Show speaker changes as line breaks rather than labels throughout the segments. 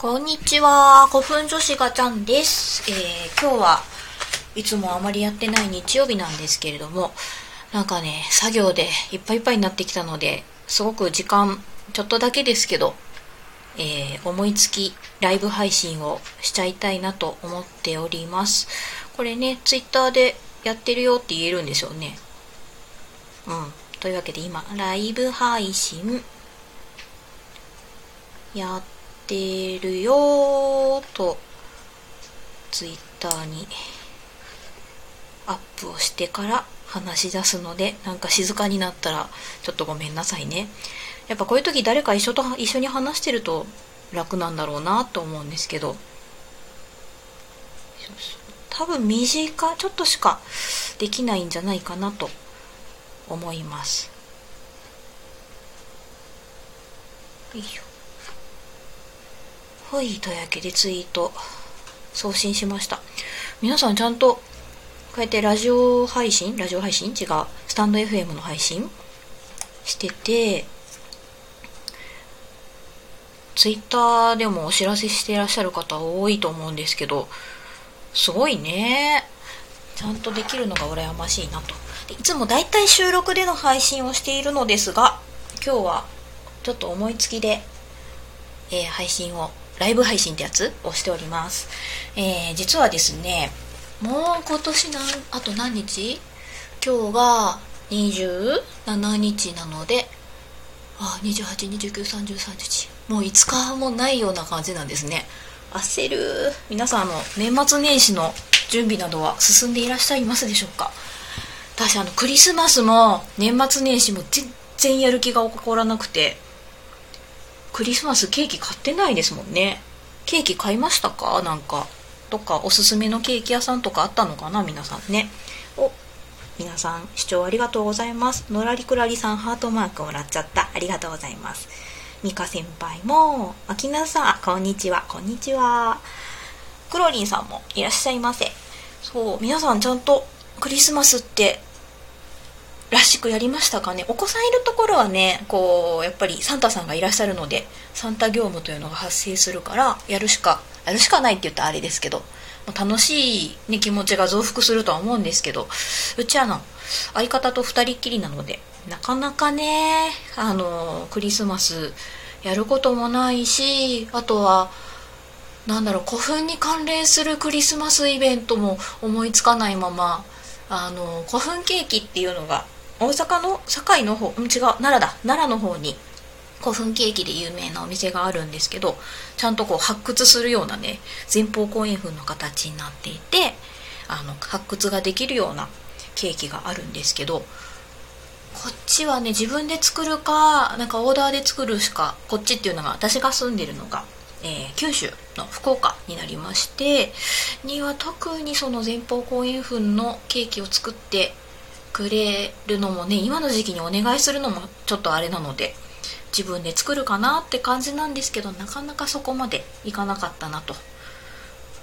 こんにちは、古墳女子がちゃんです。えー、今日はいつもあまりやってない日曜日なんですけれども、なんかね、作業でいっぱいいっぱいになってきたので、すごく時間、ちょっとだけですけど、えー、思いつきライブ配信をしちゃいたいなと思っております。これね、ツイッターでやってるよって言えるんですよね。うん。というわけで今、ライブ配信やっててるよーと、ツイッターにアップをしてから話し出すので、なんか静かになったらちょっとごめんなさいね。やっぱこういう時誰か一緒と一緒に話してると楽なんだろうなと思うんですけど、多分短ちょっとしかできないんじゃないかなと思います。よいしょ。はい、というわけでツイート送信しました。皆さんちゃんとこうやってラジオ配信ラジオ配信？違う。スタンド FM の配信してて、ツイッターでもお知らせしていらっしゃる方多いと思うんですけど、すごいね。ちゃんとできるのが羨ましいなと。いつもだいたい収録での配信をしているのですが、今日はちょっと思いつきで、えー配信を、ライブ配信ってやつをしております。えー実はですね、もう今年なん、あと何日？今日が27日なので、あ、28、29、30、30日。もう5日もないような感じなんですね。焦る。皆さん、あの、年末年始の準備などは進んでいらっしゃいますでしょうか？私、あの、クリスマスも年末年始も全然やる気が起こらなくて、クリスマスケーキ買ってないですもんね。ケーキ買いましたか？なんか。どっかおすすめのケーキ屋さんとかあったのかな？皆さんね。お、皆さん視聴ありがとうございます。のらりくらりさんハートマークもらっちゃった。ありがとうございます。ミカ先輩も、あきなさん、こんにちは、こんにちは。クロリンさんもいらっしゃいませ。そう、皆さんちゃんとクリスマスってらしくやりましたかね。お子さんいるところはねこうやっぱりサンタさんがいらっしゃるのでサンタ業務というのが発生するからやるしかやるしかないって言ったらあれですけどもう楽しい、ね、気持ちが増幅するとは思うんですけどうちはの相方と二人っきりなのでなかなかねあのクリスマスやることもないしあとはなんだろう古墳に関連するクリスマスイベントも思いつかないままあの古墳ケーキっていうのが大阪の堺の方うん違う奈良だ。奈良の方に古墳ケーキで有名なお店があるんですけどちゃんとこう発掘するようなね前方後円墳の形になっていてあの発掘ができるようなケーキがあるんですけどこっちはね自分で作るかなんかオーダーで作るしかこっちっていうのが私が住んでるのが、えー九州の福岡になりましてには特にその前方後円墳のケーキを作ってくれるのもね今の時期にお願いするのもちょっとあれなので自分で作るかなって感じなんですけどなかなかそこまでいかなかったなと。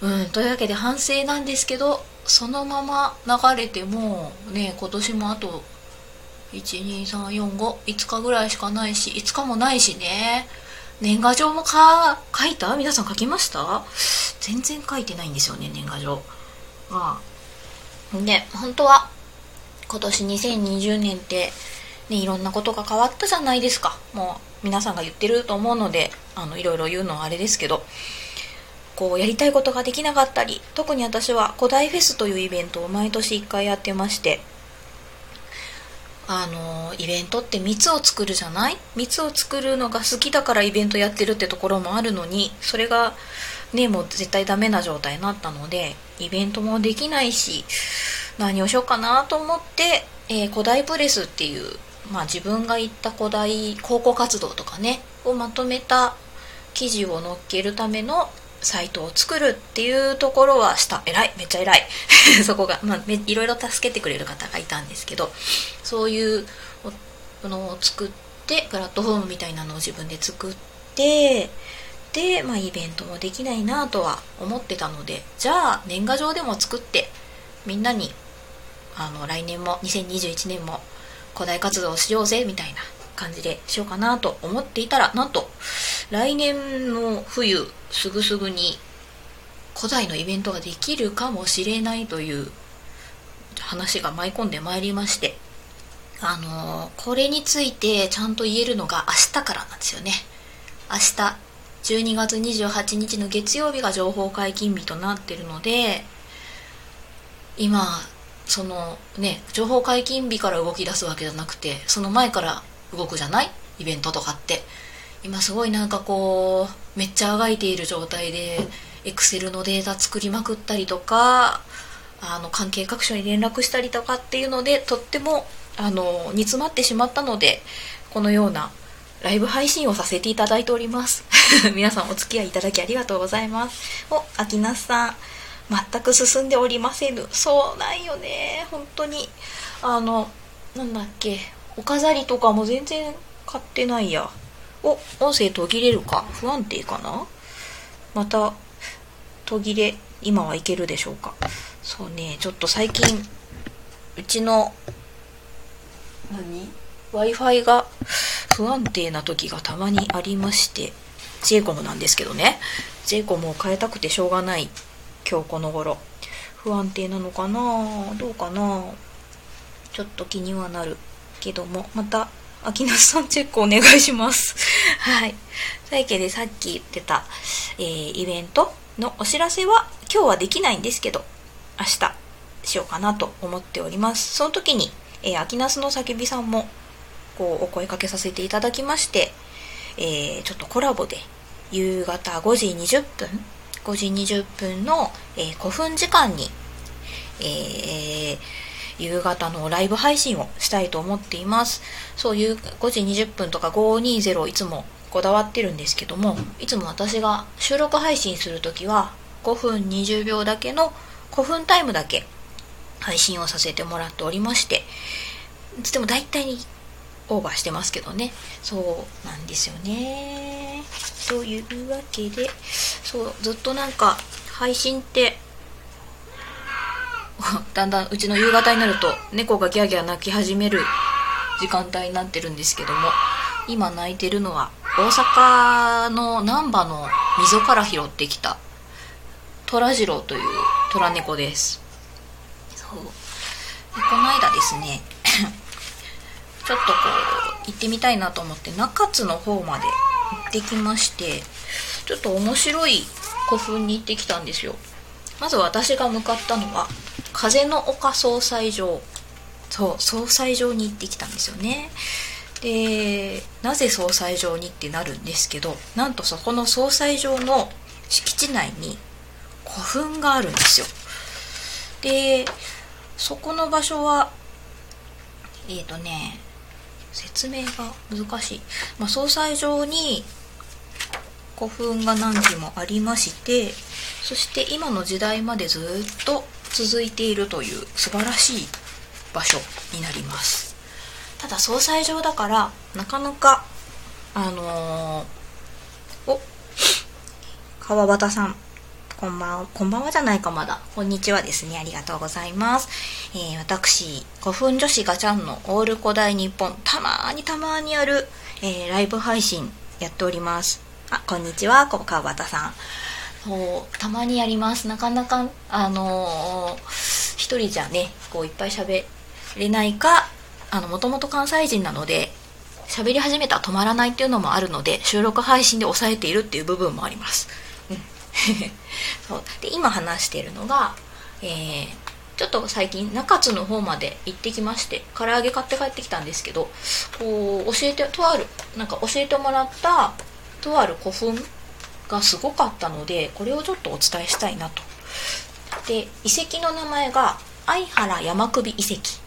うん、というわけで反省なんですけどそのまま流れてもね今年もあと12345日ぐらいしかないし5日もないしね。年賀状もか書いた？皆さん書きました？全然書いてないんですよね年賀状。まあで本当は今年2020年ってねいろんなことが変わったじゃないですか。もう皆さんが言ってると思うのであのいろいろ言うのはあれですけど。こうやりたいことができなかったり特に私は古代フェスというイベントを毎年1回やってましてあのイベントって蜜を作るじゃない？蜜を作るのが好きだからイベントやってるってところもあるのにそれがねもう絶対ダメな状態になったのでイベントもできないし何をしようかなと思って、えー古代プレスっていう、まあ、自分が行った古代考古活動とかねをまとめた記事を載っけるためのサイトを作るっていうところはした。偉い。めっちゃ偉い。そこが、まあ、いろいろ助けてくれる方がいたんですけどそういうおのを作ってプラットフォームみたいなのを自分で作ってで、まあ、イベントもできないなとは思ってたのでじゃあ年賀状でも作ってみんなにあの来年も2021年も古代活動をしようぜみたいな感じでしようかなと思っていたらなんと来年の冬すぐすぐに古代のイベントができるかもしれないという話が舞い込んでまいりましてあのこれについてちゃんと言えるのが明日からなんですよね。明日12月28日の月曜日が情報解禁日となってるので今そのね情報解禁日から動き出すわけじゃなくてその前から動くじゃない？イベントとかって。今すごいなんかこうめっちゃあがいている状態でエクセルのデータ作りまくったりとかあの関係各所に連絡したりとかっていうのでとってもあの煮詰まってしまったのでこのようなライブ配信をさせていただいております。皆さんお付き合いいただきありがとうございます。お秋那さん。全く進んでおりませんそうなんよね。本当に。あのなんだっけ。お飾りとかも全然買ってないや。お音声途切れるか。不安定かな。また途切れ今はいけるでしょうか。そうね。ちょっと最近うちの何？w i f i が不安定な時がたまにありまして。j コムなんですけどね。j コムを変えたくてしょうがない。今日この頃。不安定なのかな？どうかな？ちょっと気にはなるけども。また秋夏さんチェックお願いします。はい。といけでさっき言ってた、えー、イベントのお知らせは今日はできないんですけど明日しようかなと思っております。その時に、えー、秋ナスの叫びさんもこうお声かけさせていただきまして、えー、ちょっとコラボで夕方5時20分5時20分の、えー、古墳時間に、えー、夕方のライブ配信をしたいと思っています。そういう5時20分とか520いつもこだわってるんですけどもいつも私が収録配信する時は5分20秒だけの5分タイムだけ配信をさせてもらっておりましてでも大体オーバーしてますけどね。そうなんですよね。というわけでそうずっとなんか配信って だんだんうちの夕方になると猫がギャーギャー鳴き始める時間帯になってるんですけども今鳴いてるのは大阪の難波の溝から拾ってきた虎次郎という虎猫です。そう。でこの間ですねちょっとこう行ってみたいなと思って中津の方まで行ってきましてちょっと面白い古墳に行ってきたんですよ。まず私が向かったのは風の丘総裁場そう総裁場に行ってきたんですよね。でなぜ総裁場にってなるんですけどなんとそこの総裁場の敷地内に古墳があるんですよ。でそこの場所はえっ、ー、とね説明が難しい、まあ、総裁場に古墳が何基もありましてそして今の時代までずっと続いているという素晴らしい場所になります。ただ総裁場だからなかなかあのー、お川端さん。こんばんは、こんばんはじゃないかまだ。こんにちはですね。ありがとうございます。えー、私、古墳女子ガチャンのオール古代日本、たまにたまにある、えー、ライブ配信やっております。あ、こんにちは、こ川端さん。そう、たまにやります。なかなか、あのー、一人じゃね、こういっぱい喋れないか、あの、もともと関西人なので、喋り始めたら止まらないっていうのもあるので、収録配信で抑えているっていう部分もあります。そう。で今話しているのが、えー、ちょっと最近中津の方まで行ってきまして唐揚げ買って帰ってきたんですけどこう教えてとあるなんか教えてもらったとある古墳がすごかったのでこれをちょっとお伝えしたいなと。で遺跡の名前が相原山首遺跡。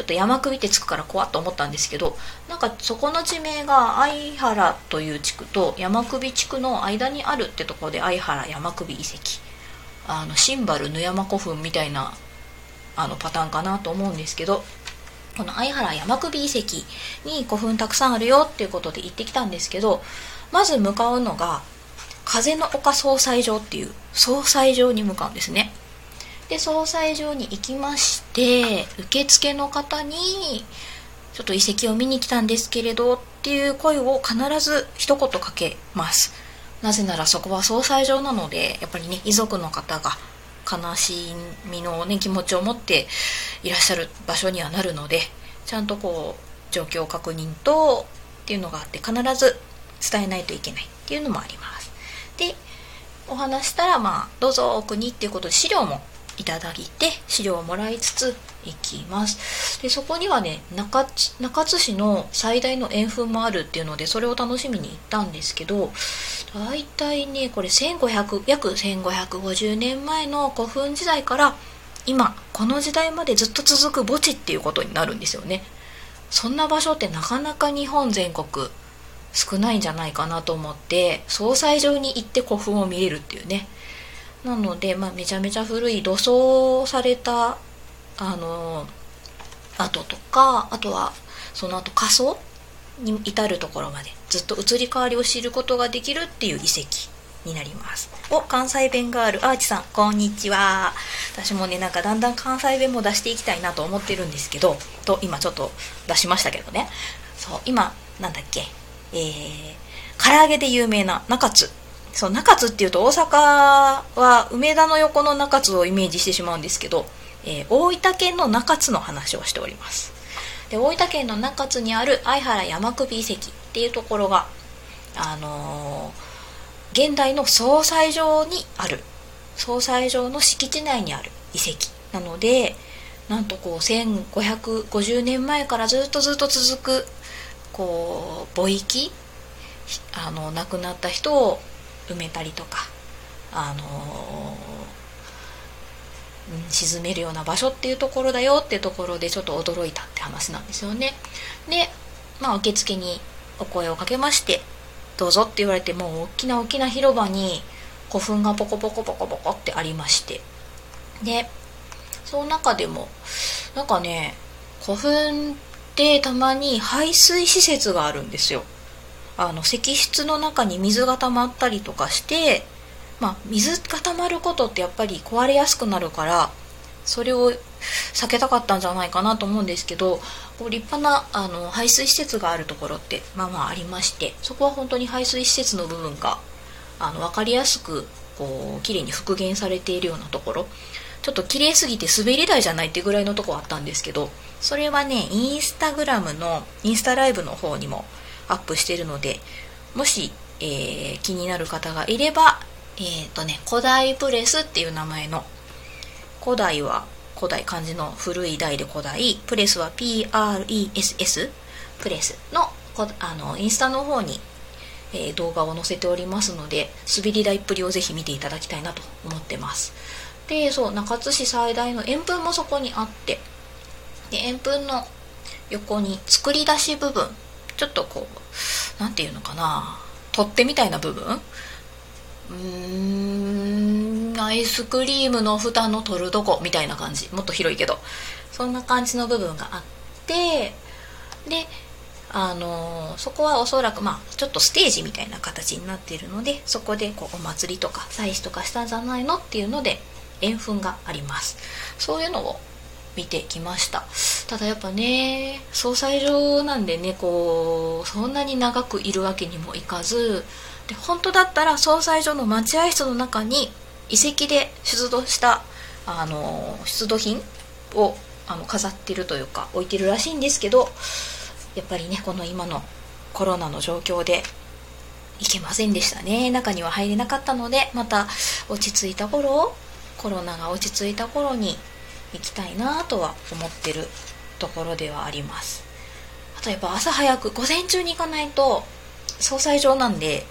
ちょっと山首ってつくから怖っと思ったんですけどなんかそこの地名が相原という地区と山首地区の間にあるってところで相原山首遺跡。あのシンバル野山古墳みたいなあのパターンかなと思うんですけどこの相原山首遺跡に古墳たくさんあるよっていうことで行ってきたんですけどまず向かうのが風の丘総裁場っていう総裁場に向かうんですね。で総裁場に行きまして受付の方にちょっと遺跡を見に来たんですけれどっていう声を必ず一言かけます。なぜならそこは総裁場なのでやっぱりね遺族の方が悲しみの、ね、気持ちを持っていらっしゃる場所にはなるのでちゃんとこう状況確認とっていうのがあって必ず伝えないといけないっていうのもあります。でお話したらまあどうぞ奥にっていうことで資料もいただいて資料をもらいつつ行きます。でそこにはね中中津市の最大の円墳もあるっていうのでそれを楽しみに行ったんですけど大体ねこれ1500約1550年前の古墳時代から今この時代までずっと続く墓地っていうことになるんですよね。そんな場所ってなかなか日本全国少ないんじゃないかなと思って総裁場に行って古墳を見れるっていうね。なので、まあ、めちゃめちゃ古い土葬されたあの跡とかあとはその後仮装に至るところまでずっと移り変わりを知ることができるっていう遺跡になります。お関西弁がある。アーチさんこんにちは。私もねなんかだんだん関西弁も出していきたいなと思ってるんですけどと今ちょっと出しましたけどね。そう今なんだっけ。えー、唐揚げで有名な中津。そう中津っていうと大阪は梅田の横の中津をイメージしてしまうんですけど、えー、大分県の中津の話をしております。で大分県の中津にある相原山首遺跡っていうところがあのー現代の総裁場にある総裁場の敷地内にある遺跡なのでなんとこう1550年前からずっとずっと続くこう墓域あの亡くなった人を埋めたりとかあのうん、沈めるような場所っていうところだよっていうところでちょっと驚いたって話なんですよね。でまあ受付にお声をかけましてどうぞって言われてもう大きな大きな広場に古墳がポコポコポコポコってありまして。でその中でもなんかね古墳ってたまに排水施設があるんですよ。あの石室の中に水が溜まったりとかしてまあ水が溜まることってやっぱり壊れやすくなるからそれを避けたかったんじゃないかなと思うんですけどこう立派なあの排水施設があるところってまあまあありましてそこは本当に排水施設の部分があの分かりやすくこう綺麗に復元されているようなところ。ちょっと綺麗すぎて滑り台じゃないってぐらいのとこあったんですけどそれはねインスタグラムのインスタライブの方にもアップしてるのでもし、えー、気になる方がいればえっ、ー、とね古代プレスっていう名前の古代は古代漢字の古い代で古代プレスは PRESS プレスのあのインスタの方に、えー、動画を載せておりますので滑り台っぷりをぜひ見ていただきたいなと思ってます。でそう中津市最大の円墳もそこにあってで円墳の横に作り出し部分ちょっとこう何て言うのかな？取っ手みたいな部分？うーんアイスクリームの蓋の取るとこみたいな感じ。もっと広いけど。そんな感じの部分があってであのそこはおそらくまあちょっとステージみたいな形になっているのでそこでこうお祭りとか祭祀とかしたんじゃないの？っていうので円墳があります。そういうのを見てきました。ただやっぱね総裁場なんでねこうそんなに長くいるわけにもいかずで本当だったら総裁所の待合室の中に遺跡で出土したあの出土品をあの飾ってるというか置いてるらしいんですけどやっぱりねこの今のコロナの状況で行けませんでしたね。中には入れなかったのでまた落ち着いた頃コロナが落ち着いた頃に行きたいなとは思ってるところではあります。あとやっぱ朝早く午前中に行かないと総裁場なんで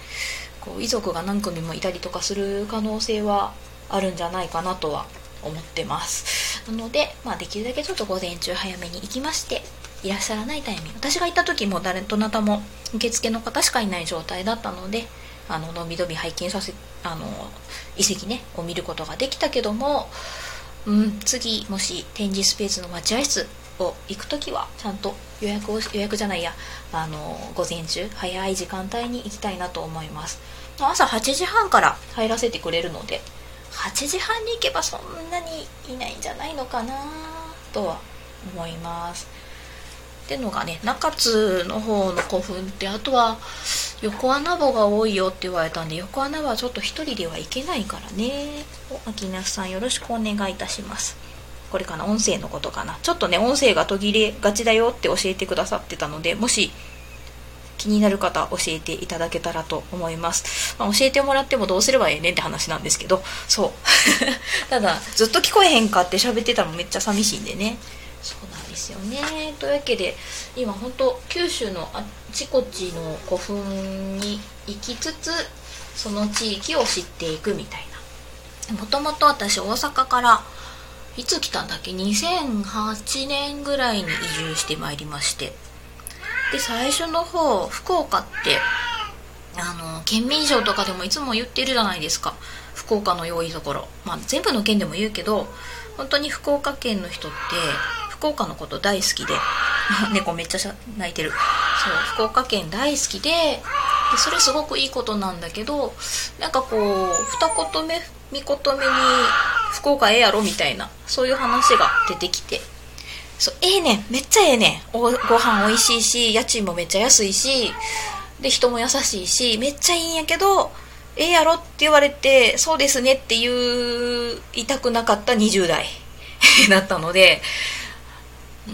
こう遺族が何組もいたりとかする可能性はあるんじゃないかなとは思ってます。なので、まあ、できるだけちょっと午前中早めに行きましていらっしゃらないタイミング。私が行った時も誰となたも受付の方しかいない状態だったのであののびのび拝見させあの遺跡ねを見ることができたけども、うん、次もし展示スペースの待合室を行く時はちゃんと予約を予約じゃないやあの午前中早い時間帯に行きたいなと思います。朝8時半から入らせてくれるので8時半に行けばそんなにいないんじゃないのかなとは思います。ってのがね中津の方の古墳ってあとは横穴棒が多いよって言われたんで横穴はちょっと一人ではいけないからね。お秋那さんよろしくお願いいたします。これかな音声のことかな。ちょっとね音声が途切れがちだよって教えてくださってたのでもし気になる方教えていただけたらと思います、まあ、教えてもらってもどうすればええねんって話なんですけどそう。ただずっと聞こえへんかって喋ってたらめっちゃ寂しいんでね。そうなんですよね。というわけで今本当九州のあちこちの古墳に行きつつその地域を知っていくみたいな。もともと私大阪からいつ来たんだっけ？2008年ぐらいに移住してまいりまして。で最初の方福岡ってあの県民賞とかでもいつも言ってるじゃないですか。福岡の良いところ。まあ全部の県でも言うけど本当に福岡県の人って福岡のこと大好きで 猫めっちゃ泣いてる。そう福岡県大好きででそれすごくいいことなんだけどなんかこう二言目三言目に福岡ええやろみたいなそういう話が出てきて。そうええねん。めっちゃええねん。ご飯美味しいし家賃もめっちゃ安いしで人も優しいしめっちゃいいんやけどええやろって言われてそうですねって言いたくなかった20代 だったので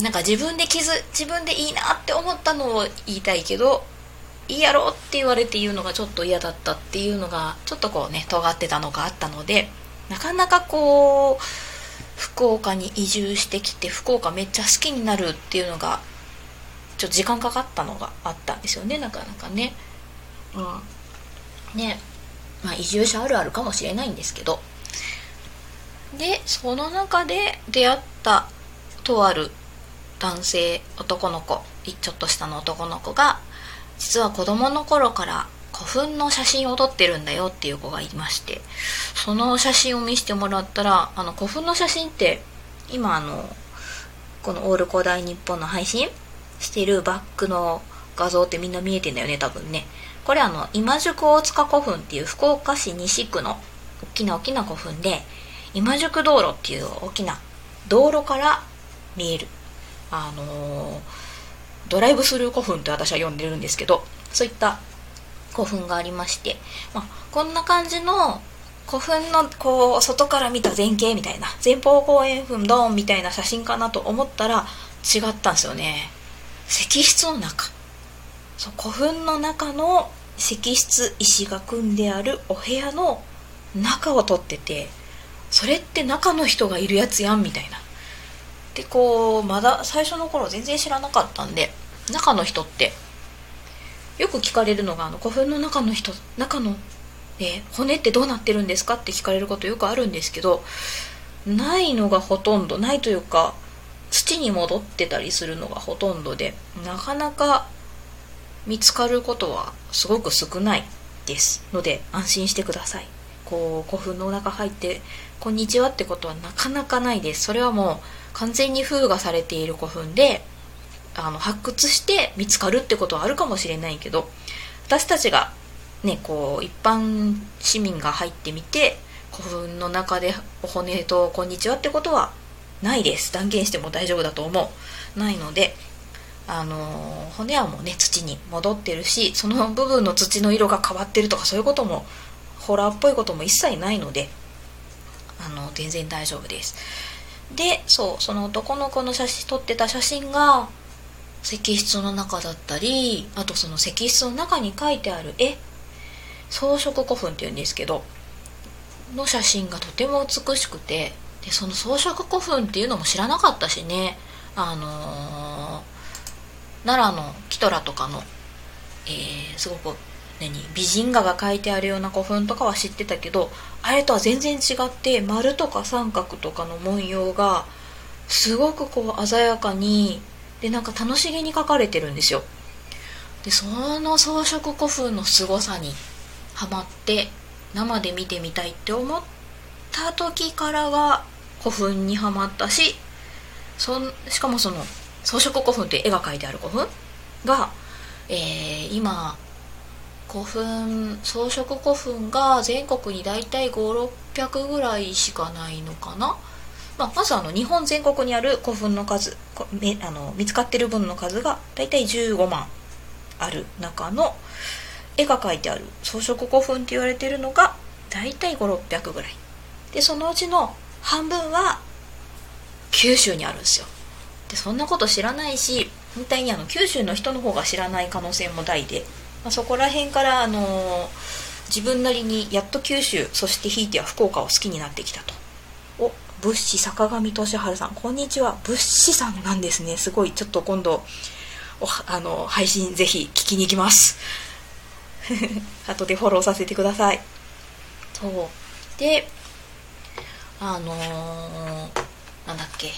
なんか自分で傷自分でいいなって思ったのを言いたいけどいいやろって言われて言うのがちょっと嫌だったっていうのがちょっとこうね尖ってたのがあったのでなかなかこう福岡に移住してきて福岡めっちゃ好きになるっていうのがちょっと時間かかったのがあったんですよねなかなかね。うん。ね。まあ移住者あるあるかもしれないんですけど。でその中で出会ったとある男性男の子ちょっと下の男の子が実は子供の頃から古墳の写真を撮ってるんだよっていう子がいましてその写真を見せてもらったらあの古墳の写真って今あのこの「オール古代日本」の配信してるバックの画像ってみんな見えてんだよね多分ね。これあの今宿大塚古墳っていう福岡市西区の大きな大きな古墳で今宿道路っていう大きな道路から見える。あの、ドライブスルー古墳って私は呼んでるんですけどそういった古墳がありまして、まあ、こんな感じの古墳のこう外から見た前景みたいな前方後円墳ドーンみたいな写真かなと思ったら違ったんですよね。石室の中。そう古墳の中の石室石が組んであるお部屋の中を撮っててそれって中の人がいるやつやんみたいな。でこうまだ最初の頃全然知らなかったんで中の人って。よく聞かれるのがあの古墳の中の人中の、え骨ってどうなってるんですかって聞かれることよくあるんですけどないのがほとんどないというか土に戻ってたりするのがほとんどでなかなか見つかることはすごく少ないですので安心してください。こう古墳の中入って「こんにちは」ってことはなかなかないです。それはもう完全に封がされている古墳であの発掘して見つかるってことはあるかもしれないけど私たちがねこう一般市民が入ってみて古墳の中でお骨と「こんにちは」ってことはないです。断言しても大丈夫だと思う。ないのであの骨はもうね土に戻ってるしその部分の土の色が変わってるとかそういうこともホラーっぽいことも一切ないのであの全然大丈夫です。でそうその男の子の写真撮ってた写真が石室の中だったりあとその石室の中に描いてある絵装飾古墳っていうんですけどの写真がとても美しくてでその装飾古墳っていうのも知らなかったしねあのー、奈良のキトラとかの、えー、すごく何？美人画が描いてあるような古墳とかは知ってたけどあれとは全然違って丸とか三角とかの文様がすごくこう鮮やかにでなんか楽しげに描かれてるんですよ。でその装飾古墳の凄さにハマって生で見てみたいって思った時からが古墳にはまったしそんしかもその装飾古墳って絵が描いてある古墳が、えー、今古墳装飾古墳が全国に大体5600ぐらいしかないのかな、まあ、まずあの日本全国にある古墳の数あの見つかってる分の数が大体15万ある中の、絵が描いてある装飾古墳って言われてるのが大体5600ぐらい。でそのうちの半分は九州にあるんですよ。でそんなこと知らないし反対にあの九州の人の方が知らない可能性も大で、まあ、そこら辺からあの、自分なりにやっと九州そしてひいては福岡を好きになってきたと。お物資坂上俊治さん。こんにちは。物資さんなんですね。すごい。ちょっと今度あの配信ぜひ聞きに行きます。後でフォローさせてください。そう。であのー、なんだっけ。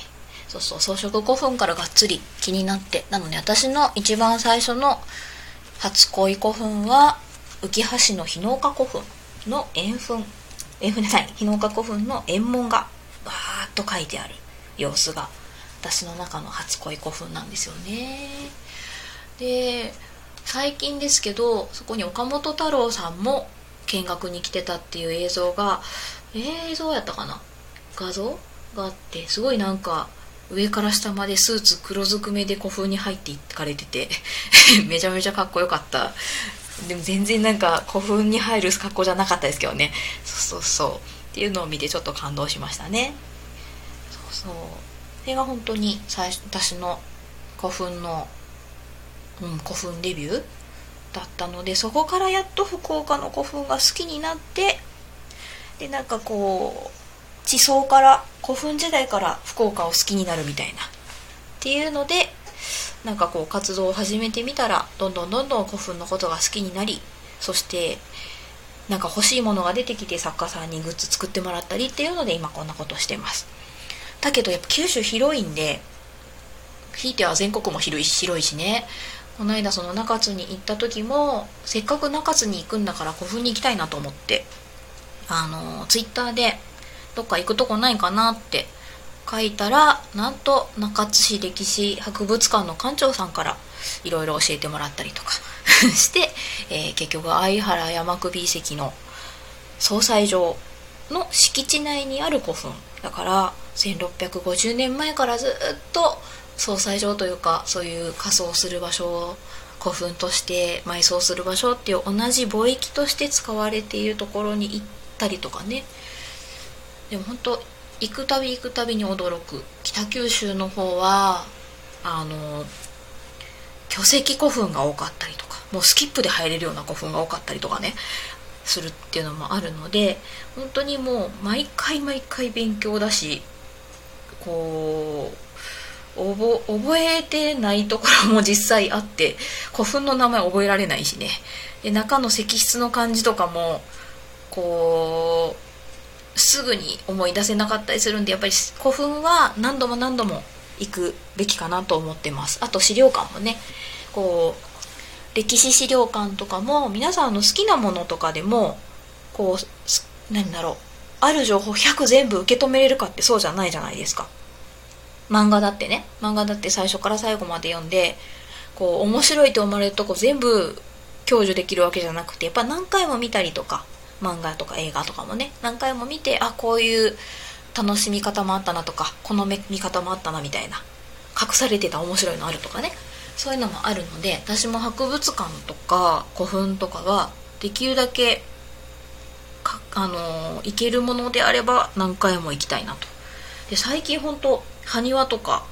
そうそう。装飾古墳からがっつり気になって。なので私の一番最初の初恋古墳は浮橋の日の岡古墳の円墳。円墳じゃない日の岡古墳の円門がバーッと書いてある様子が私の中の初恋古墳なんですよね。で最近ですけどそこに岡本太郎さんも見学に来てたっていう映像が映像やったかな？画像があってすごいなんか上から下までスーツ黒ずくめで古墳に入っていかれてて めちゃめちゃかっこよかった。でも全然なんか古墳に入る格好じゃなかったですけどね。そうそうそう。っていうのを見てちょっと感動しましたね。そうそう。それが本当に最初私の古墳の、うん、古墳デビューだったのでそこからやっと福岡の古墳が好きになってでなんかこう地層から古墳時代から福岡を好きになるみたいな。っていうのでなんかこう活動を始めてみたらどんどんどんどん古墳のことが好きになりそしてなんか欲しいものが出てきて作家さんにグッズ作ってもらったりっていうので今こんなことしてます。だけどやっぱ九州広いんでひいては全国も広いし広いしね。この間その中津に行った時もせっかく中津に行くんだから古墳に行きたいなと思ってあのツイッターでどっか行くとこないかなって書いたらなんと中津市歴史博物館の館長さんからいろいろ教えてもらったりとか して、えー、結局相原山首遺跡の総裁場の敷地内にある古墳だから1650年前からずっと総裁場というかそういう仮装する場所を古墳として埋葬する場所っていう同じ墓域として使われているところに行ったりとかね。でも本当行くたび行くたびに驚く。北九州の方はあの巨石古墳が多かったりとかもうスキップで入れるような古墳が多かったりとかねするっていうのもあるので本当にもう毎回毎回勉強だしこう覚えてないところも実際あって古墳の名前覚えられないしね。で中の石室の感じとかもこうすぐに思い出せなかったりするんでやっぱり古墳は何度も何度も行くべきかなと思ってます。あと資料館もねこう歴史資料館とかも皆さんの好きなものとかでもこう何だろうある情報100全部受け止めれるかってそうじゃないじゃないですか。漫画だってね漫画だって最初から最後まで読んでこう面白いと思われるとこ全部享受できるわけじゃなくてやっぱ何回も見たりとか漫画とか映画とかもね何回も見てあこういう楽しみ方もあったなとかこの見方もあったなみたいな隠されてた面白いのあるとかねそういうのもあるので私も博物館とか古墳とかはできるだけあの行けるものであれば何回も行きたいなと。で最近本当埴輪とか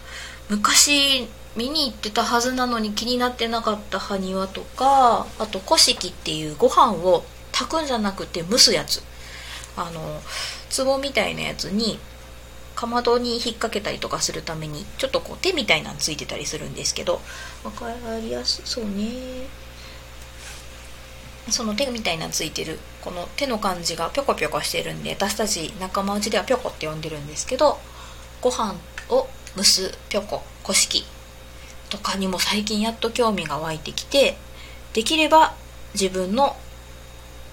昔見に行ってたはずなのに気になってなかった埴輪とかあと古式っていうご飯を炊くんじゃなくて蒸すやつ。あの壺みたいなやつにかまどに引っ掛けたりとかするためにちょっとこう手みたいなのついてたりするんですけど分かりやすそうね。その手みたいなついてるこの手の感じがぴょこぴょこしてるんで私たち仲間内ではぴょこって呼んでるんですけどご飯を蒸すぴょこ古式とかにも最近やっと興味が湧いてきてできれば自分の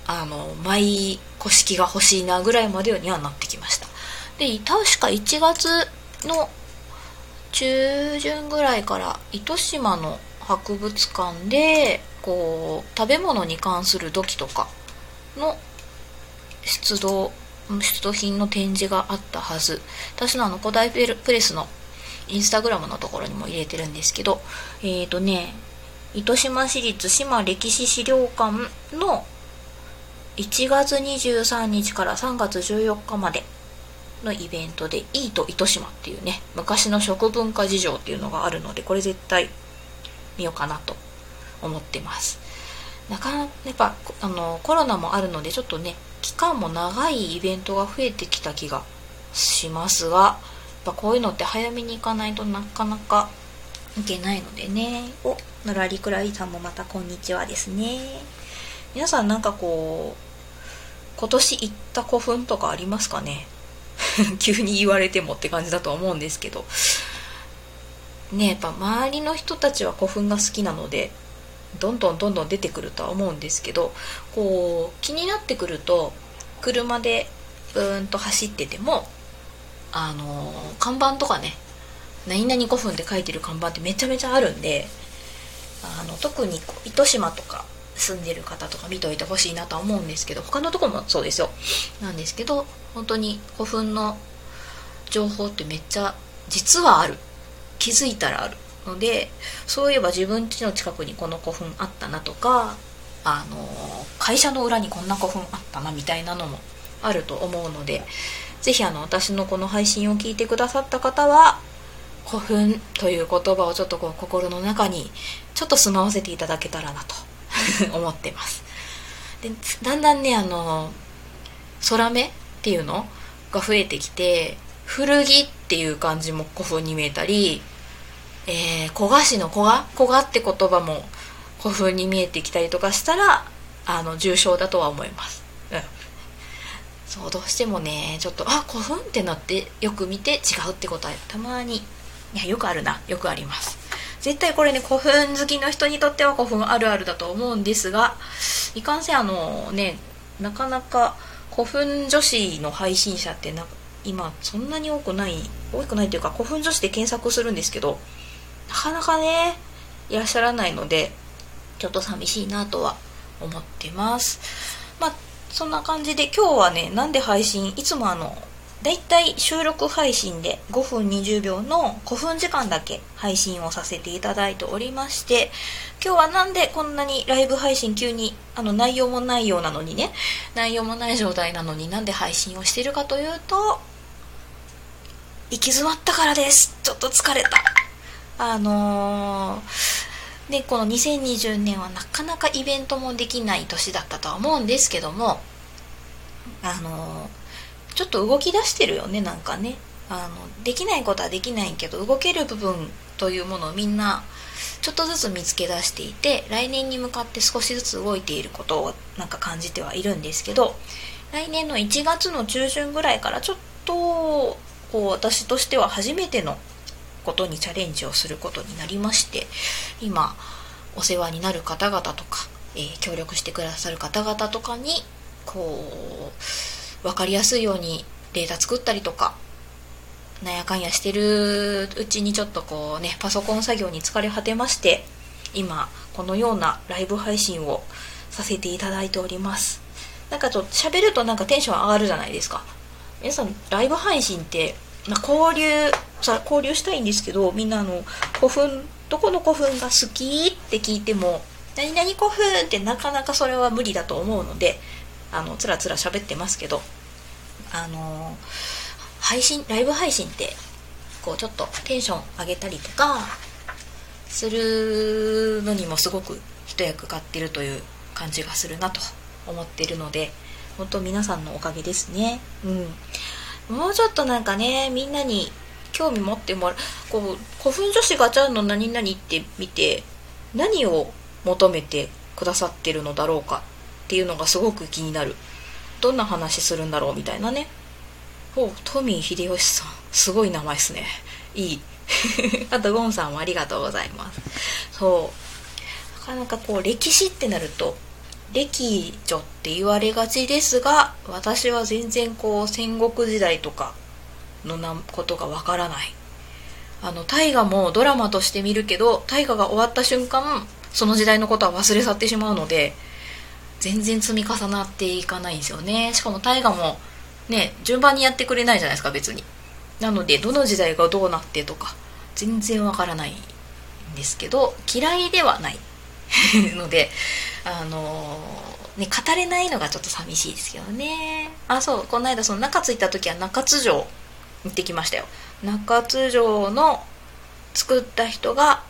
あの舞古式が欲しいなぐらいまでにはなってきました。で確か1月の中旬ぐらいから糸島の博物館でこう食べ物に関する土器とかの出土出土品の展示があったはず。私のあの古代プレスのインスタグラムのところにも入れてるんですけどえっ、ー、とね糸島市立島歴史資料館の1月23日から3月14日までのイベントで「いいと糸島」っていうね昔の食文化事情っていうのがあるのでこれ絶対見ようかなと思ってます。なかなかやっぱあのコロナもあるのでちょっとね期間も長いイベントが増えてきた気がしますがやっぱこういうのって早めに行かないとなかなかいけないのでね。おのらりくらりさんもまたこんにちはですね。皆さんなんかこう今年行った古墳とかありますかね？急に言われてもって感じだと思うんですけど。ねやっぱ周りの人たちは古墳が好きなのでどんどんどんどん出てくるとは思うんですけどこう気になってくると車でうーんと走っててもあの看板とかね何々古墳って書いてる看板ってめちゃめちゃあるんであの特に糸島とか住んでる方とか見といてほしいなとは思うんですけど他のとこもそうですよ。なんですけど本当に古墳の情報ってめっちゃ実はある。気づいたらある。のでそういえば自分家の近くにこの古墳あったなとかあの会社の裏にこんな古墳あったなみたいなのもあると思うのでぜひあの私のこの配信を聞いてくださった方は古墳という言葉をちょっとこう心の中にちょっと住まわせていただけたらなと 思ってます。でだんだんねあの空目っていうのが増えてきて古着っていう感じも古墳に見えたりえー、古賀市の古賀古賀って言葉も古墳に見えてきたりとかしたらあの重症だとは思います。うん。そうどうしてもねちょっとあ古墳ってなってよく見て違うってことはたまにいやよくあるな。よくあります。絶対これね古墳好きの人にとっては古墳あるあるだと思うんですがいかんせんあのねなかなか古墳女子の配信者ってな今そんなに多くない多くないというか古墳女子で検索するんですけどなかなかねいらっしゃらないのでちょっと寂しいなとは思ってます。まあそんな感じで今日はねなんで配信いつもあのだいたい収録配信で5分20秒の5分時間だけ配信をさせていただいておりまして今日はなんでこんなにライブ配信急にあの内容もないようなのにね内容もない状態なのになんで配信をしてるかというと行き詰まったからです。ちょっと疲れた。あのー、でこの2020年はなかなかイベントもできない年だったとは思うんですけどもあのー、ちょっと動き出してるよねなんかね。あのできないことはできないけど動ける部分というものをみんなちょっとずつ見つけ出していて来年に向かって少しずつ動いていることをなんか感じてはいるんですけど来年の1月の中旬ぐらいからちょっとこう私としては初めてのことにチャレンジをすることになりまして今お世話になる方々とか、えー、協力してくださる方々とかにこう分かりやすいようにデータ作ったりとかなんやかんやしてるうちにちょっとこうねパソコン作業に疲れ果てまして今このようなライブ配信をさせていただいております。なんかちょっと喋るとなんかテンション上がるじゃないですか。皆さんライブ配信ってま交流さ交流したいんですけどみんなあの古墳どこの古墳が好きって聞いても何々古墳ってなかなかそれは無理だと思うのであのつらつら喋ってますけどあの配信ライブ配信ってこうちょっとテンション上げたりとかするのにもすごく一役買ってるという感じがするなと思ってるので本当皆さんのおかげですね。うん。もうちょっとなんかねみんなに興味持ってもらうこう古墳女子ガチャの何々って見て何を求めてくださってるのだろうかっていうのがすごく気になる。どんな話するんだろうみたいなね。おトミー秀吉さん。すごい名前っすね。いい。あとゴンさんもありがとうございます。そう。なかなかこう歴史ってなると歴女って言われがちですが私は全然こう戦国時代とかのなことがわからない。あの大河もドラマとして見るけど大河が終わった瞬間その時代のことは忘れ去ってしまうので全然積み重なっていかないんですよね。しかも大河もね順番にやってくれないじゃないですか別に。なのでどの時代がどうなってとか全然わからないんですけど嫌いではない。のであのね語れないのがちょっと寂しいですけどね。あそうこの間その中津行った時は中津城行ってきましたよ。中津城の作った人が、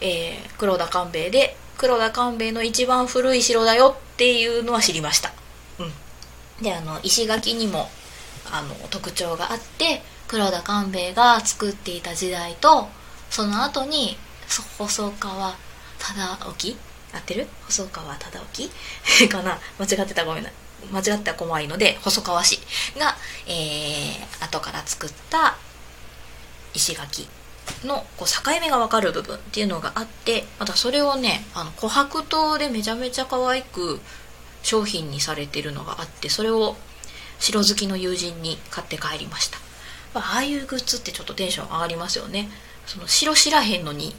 えー、黒田官兵衛で黒田官兵衛の一番古い城だよっていうのは知りました。うん。であの石垣にもあの特徴があって黒田官兵衛が作っていた時代とその後に細川忠興合ってる？細川忠興？かな？間違ってたごめんな。間違ったら怖いので細川氏が、えー、後から作った石垣。のこう境目が分かる部分っていうのがあってまたそれをねあの琥珀糖でめちゃめちゃ可愛く商品にされてるのがあってそれを城好きの友人に買って帰りました。まああいうグッズってちょっとテンション上がりますよね。その城知らへんのに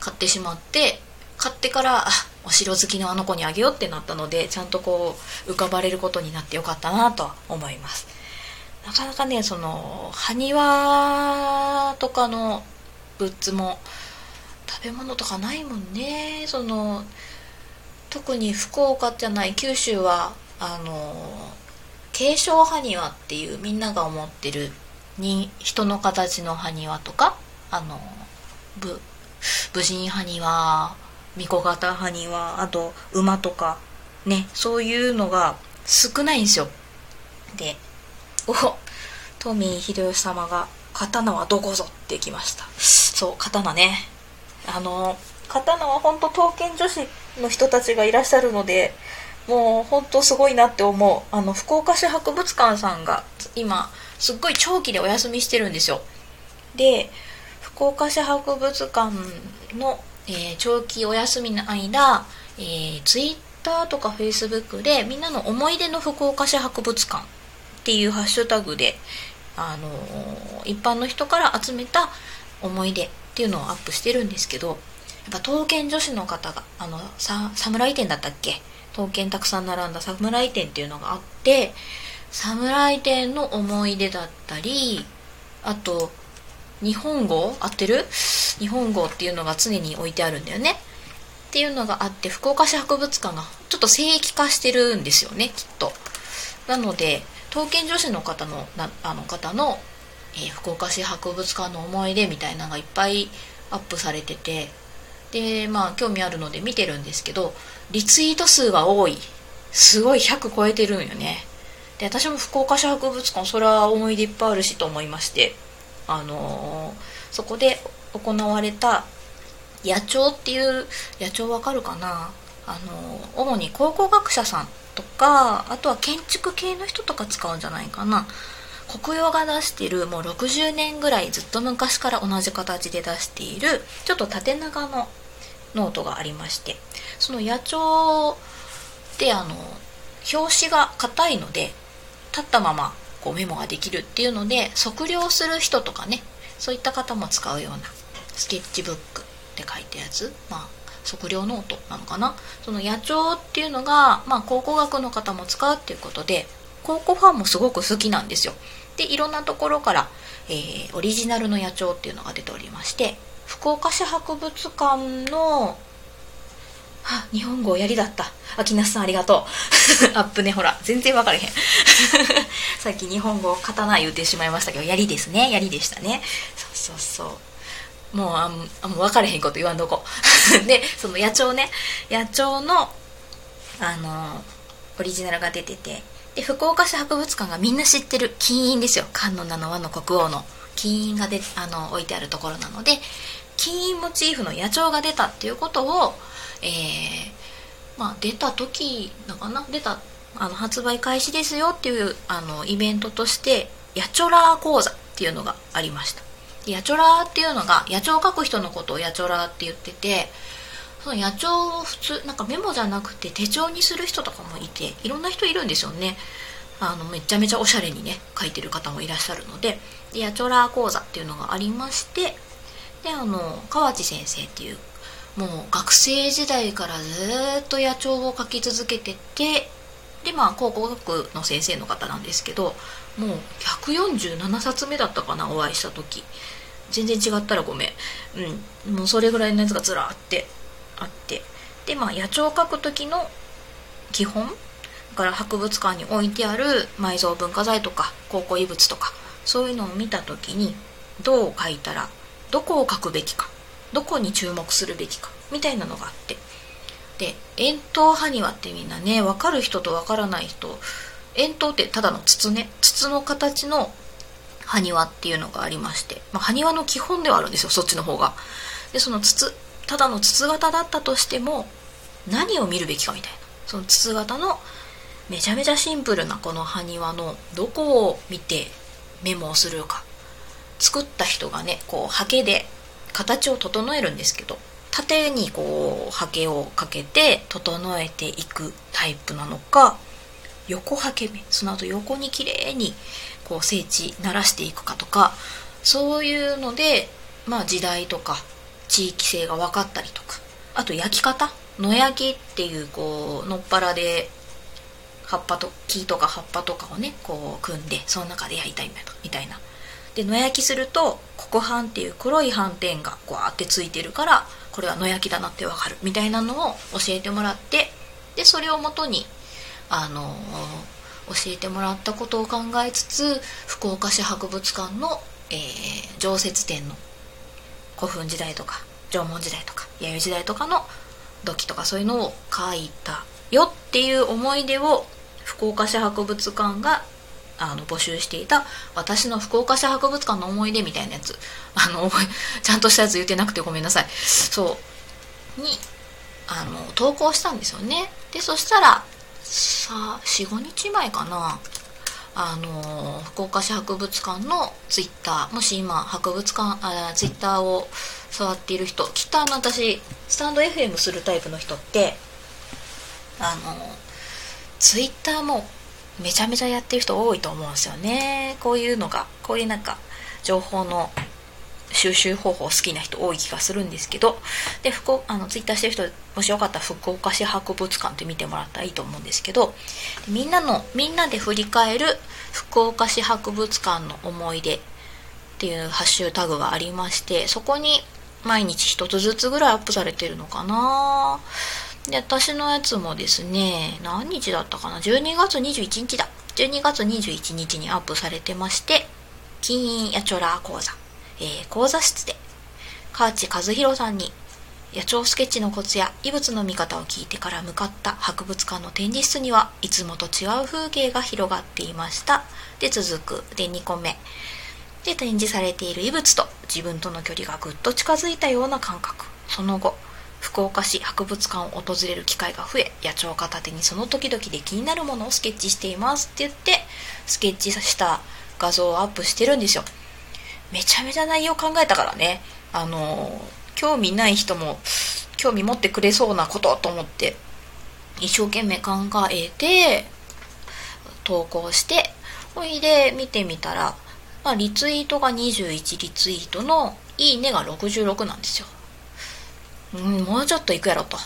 買ってしまって買ってからあお城好きのあの子にあげようってなったのでちゃんとこう浮かばれることになってよかったなとは思います。なかなかねその埴輪とかのグッズも食べ物とかないもんね。その特に福岡じゃない九州はあの継承埴輪っていうみんなが思ってるに人の形の埴輪とかあの武武人埴輪巫女型埴輪あと馬とかねそういうのが少ないんですよ。でおトミー秀吉様が「刀はどこぞ」ってきましたそう刀ね。あの刀は本当刀剣女子の人たちがいらっしゃるのでもう本当すごいなって思う。あの福岡市博物館さんが今すっごい長期でお休みしてるんですよ。で福岡市博物館の、えー、長期お休みの間、えー、ツイッターとかフェイスブックでみんなの思い出の福岡市博物館っていうハッシュタグで、あの、一般の人から集めた思い出っていうのをアップしてるんですけどやっぱ刀剣女子の方があのさ侍店だったっけ？刀剣たくさん並んだ侍店っていうのがあって侍店の思い出だったりあと日本語合ってる？日本語っていうのが常に置いてあるんだよね。っていうのがあって福岡市博物館がちょっと聖域化してるんですよねきっと。なので刀剣女子の方のなあの方の、えー、福岡市博物館の思い出みたいなのがいっぱいアップされててでまあ興味あるので見てるんですけどリツイート数が多い。すごい100超えてるんよね。で私も福岡市博物館それは思い出いっぱいあるしと思いましてあのー、そこで行われた野鳥っていう野鳥わかるかな？あの、主に考古学者さんとかあとは建築系の人とか使うんじゃないかな。国用が出してるもう60年ぐらいずっと昔から同じ形で出しているちょっと縦長のノートがありましてその野帳ってあの表紙が硬いので立ったままこうメモができるっていうので測量する人とかねそういった方も使うようなスケッチブックって書いたやつ。まあ測量ノートなのかな？その野帳っていうのが、まあ、考古学の方も使うっていうことで考古ファンもすごく好きなんですよ。でいろんなところから、えー、オリジナルの野帳っていうのが出ておりまして福岡市博物館のあ日本語やりだった。秋那さんありがとう。アップね。ほら全然分かれへん。さっき日本語刀言うてしまいましたけどやりですね。やりでしたね。そうそうそう。もうあんあん分かれへんこと言わんとこ。でその野鳥ね。野鳥のあのオリジナルが出てて。で福岡市博物館がみんな知ってる。金印ですよ。観音七和の国王の。金印がであの置いてあるところなので。金印モチーフの野鳥が出たっていうことをえー、まあ、出た時だかな。出たあの発売開始ですよっていうあのイベントとしてヤチョラー講座っていうのがありました。ヤチョラーっていうのが野鳥を描く人のことをヤチョラーって言っててその野鳥を普通なんかメモじゃなくて手帳にする人とかもいていろんな人いるんですよね。あのめちゃめちゃおしゃれにね書いてる方もいらっしゃるのででヤチョラー講座っていうのがありましてであの河内先生っていうもう学生時代からずっと野鳥を描き続けててでまあ考古学の先生の方なんですけどもう147冊目だったかなお会いした時。全然違ったらごめん。うん。もうそれぐらいのやつがずらーってあって。でまあ野鳥を描く時の基本だから博物館に置いてある埋蔵文化財とか考古遺物とかそういうのを見た時にどう描いたらどこを描くべきかどこに注目するべきかみたいなのがあって。で円筒埴輪ってみんなね分かる人と分からない人円筒ってただの筒ね。筒の形の埴輪っていうのがありまして、まあ、埴輪の基本ではあるんですよそっちの方が。でその筒ただの筒型だったとしても何を見るべきかみたいな。その筒型のめちゃめちゃシンプルなこの埴輪のどこを見てメモをするか。作った人がねこうハケで形を整えるんですけど縦にこうハケをかけて整えていくタイプなのか横ハケ目。その後横に綺麗にこう整地鳴らしていくかとかそういうのでまあ時代とか地域性が分かったりとかあと焼き方？野焼きっていうこうのっぱらで葉っぱと木とか葉っぱとかをねこう組んでその中で焼いたいみたいな。で野焼きすると黒斑っていう黒い斑点がこうあってついてるからこれは野焼きだなってわかるみたいなのを教えてもらってでそれをもとにあのー、教えてもらったことを考えつつ福岡市博物館の、えー、常設展の古墳時代とか縄文時代とか弥生時代とかの土器とかそういうのを書いたよっていう思い出を福岡市博物館があの募集していた私の福岡市博物館の思い出みたいなやつ。あのちゃんとしたやつ言ってなくてごめんなさい。そう。にあの投稿したんですよね。でそしたらさ45日前かな。あの福岡市博物館のツイッター。もし今博物館あツイッターを触っている人きっとあの私スタンド FM するタイプの人ってあのツイッターもめちゃめちゃやってる人多いと思うんですよね。こういうのがこういうなんか情報の収集方法好きな人多い気がするんですけどで福あのツイッターしてる人もしよかったら福岡市博物館って見てもらったらいいと思うんですけどみんなのみんなで振り返る福岡市博物館の思い出っていうハッシュタグがありましてそこに毎日一つずつぐらいアップされてるのかなで、私のやつもですね、何日だったかな ?12 月21日だ。12月21日にアップされてまして、金印ヤチョラー講座、えー、講座室で、河内和弘さんに、野鳥スケッチのコツや異物の見方を聞いてから向かった博物館の展示室にはいつもと違う風景が広がっていました。で、続く。で、2個目。で、展示されている異物と自分との距離がぐっと近づいたような感覚。その後、福岡市博物館を訪れる機会が増え野鳥片手にその時々で気になるものをスケッチしていますって言ってスケッチした画像をアップしてるんですよめちゃめちゃ内容考えたからねあの興味ない人も興味持ってくれそうなことと思って一生懸命考えて投稿してほいで見てみたら、まあ、リツイートが21リツイートのいいねが66なんですようん、もうちょっと行くやろと。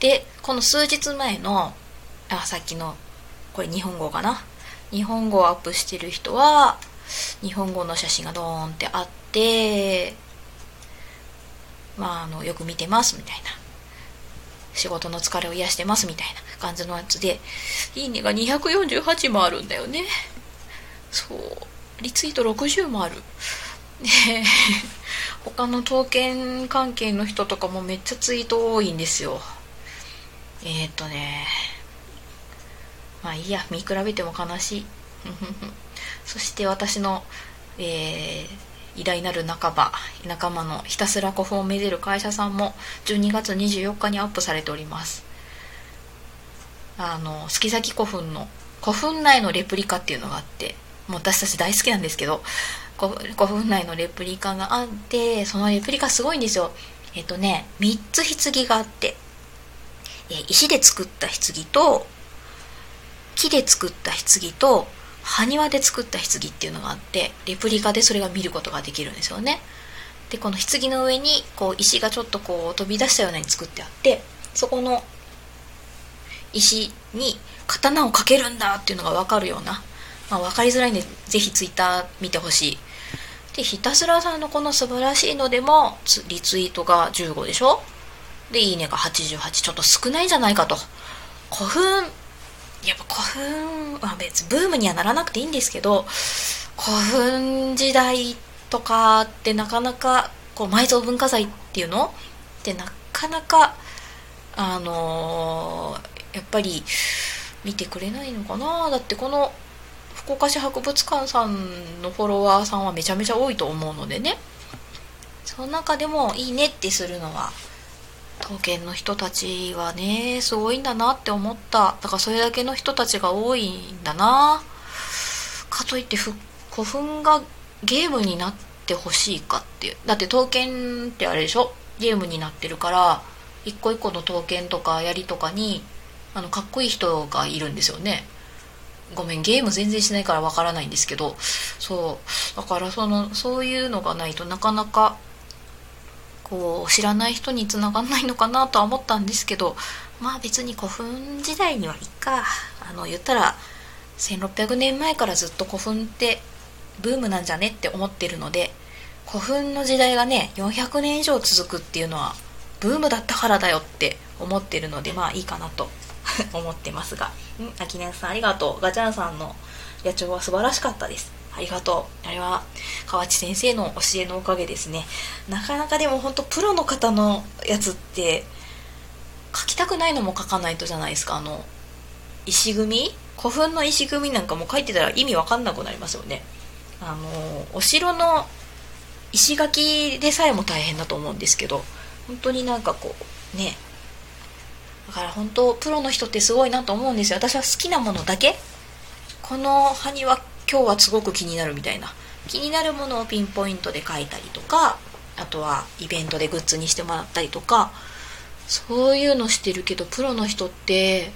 で、この数日前の、あ、さっきの、これ日本語かな？日本語をアップしてる人は、日本語の写真がドーンってあって、まあ、あの、よく見てますみたいな。仕事の疲れを癒してますみたいな感じのやつで、いいねが248もあるんだよね。そう。リツイート60もある。で、他の刀剣関係の人とかもめっちゃツイート多いんですよえっ、とねまあいいや見比べても悲しいそして私の、えー、偉大なる仲間仲間のひたすら古墳をめでる会社さんも12月24日にアップされております。あの月崎古墳の古墳内のレプリカっていうのがあってもう私たち大好きなんですけど5分内のレプリカがあってそのレプリカすごいんですよ。えっとね3つ棺があって、え石で作った棺と木で作った棺と埴輪で作った棺っていうのがあってレプリカでそれが見ることができるんですよね。でこの棺の上にこう石がちょっとこう飛び出したようなに作ってあってそこの石に刀をかけるんだっていうのが分かるような、まあ、分かりづらいんでぜひツイッター見てほしい。でひたすらさんのこの素晴らしいのでもリツイートが15でしょ？でいいねが88ちょっと少ないんじゃないかと。古墳やっぱ古墳は別にブームにはならなくていいんですけど古墳時代とかってなかなかこう埋蔵文化財っていうのってなかなかあのー、やっぱり見てくれないのかな。だってこの福岡市博物館さんのフォロワーさんはめちゃめちゃ多いと思うのでね。その中でもいいねってするのは刀剣の人たちはねすごいんだなって思った。だからそれだけの人たちが多いんだな。かといって古墳がゲームになってほしいかっていう。だって刀剣ってあれでしょ？ゲームになってるから一個一個の刀剣とか槍とかにあのかっこいい人がいるんですよね。ごめんゲーム全然しないからわからないんですけど。そう。だからそのそういうのがないとなかなかこう知らない人につながんないのかなとは思ったんですけどまあ別に古墳時代にはいっか。あの言ったら1600年前からずっと古墳ってブームなんじゃねって思ってるので古墳の時代がね400年以上続くっていうのはブームだったからだよって思ってるのでまあいいかなと 思ってますが。うん秋音さんありがとう。ガチャンさんの野鳥は素晴らしかったです。ありがとう。あれは河内先生の教えのおかげですね。なかなかでも本当プロの方のやつって書きたくないのも書かないとじゃないですか。あの石組み？古墳の石組みなんかも書いてたら意味わかんなくなりますよね。あのお城の石垣でさえも大変だと思うんですけど本当になんかこうね。だから本当プロの人ってすごいなと思うんですよ。私は好きなものだけ。この埴輪今日はすごく気になるみたいな。気になるものをピンポイントで書いたりとかあとはイベントでグッズにしてもらったりとかそういうのしてるけどプロの人って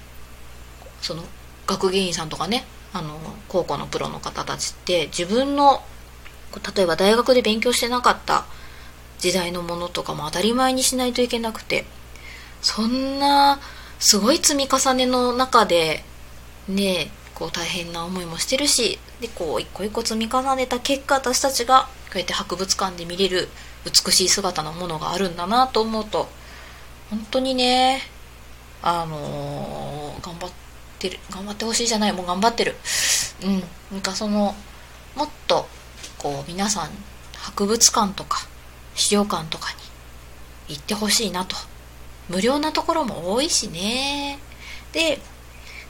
その学芸員さんとかねあの高校のプロの方たちって自分の例えば大学で勉強してなかった時代のものとかも当たり前にしないといけなくてそんなすごい積み重ねの中でねこう大変な思いもしてるしでこう一個一個積み重ねた結果私たちがこうやって博物館で見れる美しい姿のものがあるんだなと思うと本当にねあのー、頑張ってる頑張ってほしいじゃないもう頑張ってる。うん。なんかそのもっとこう皆さん博物館とか資料館とかに行ってほしいなと。無料なところも多いしね。で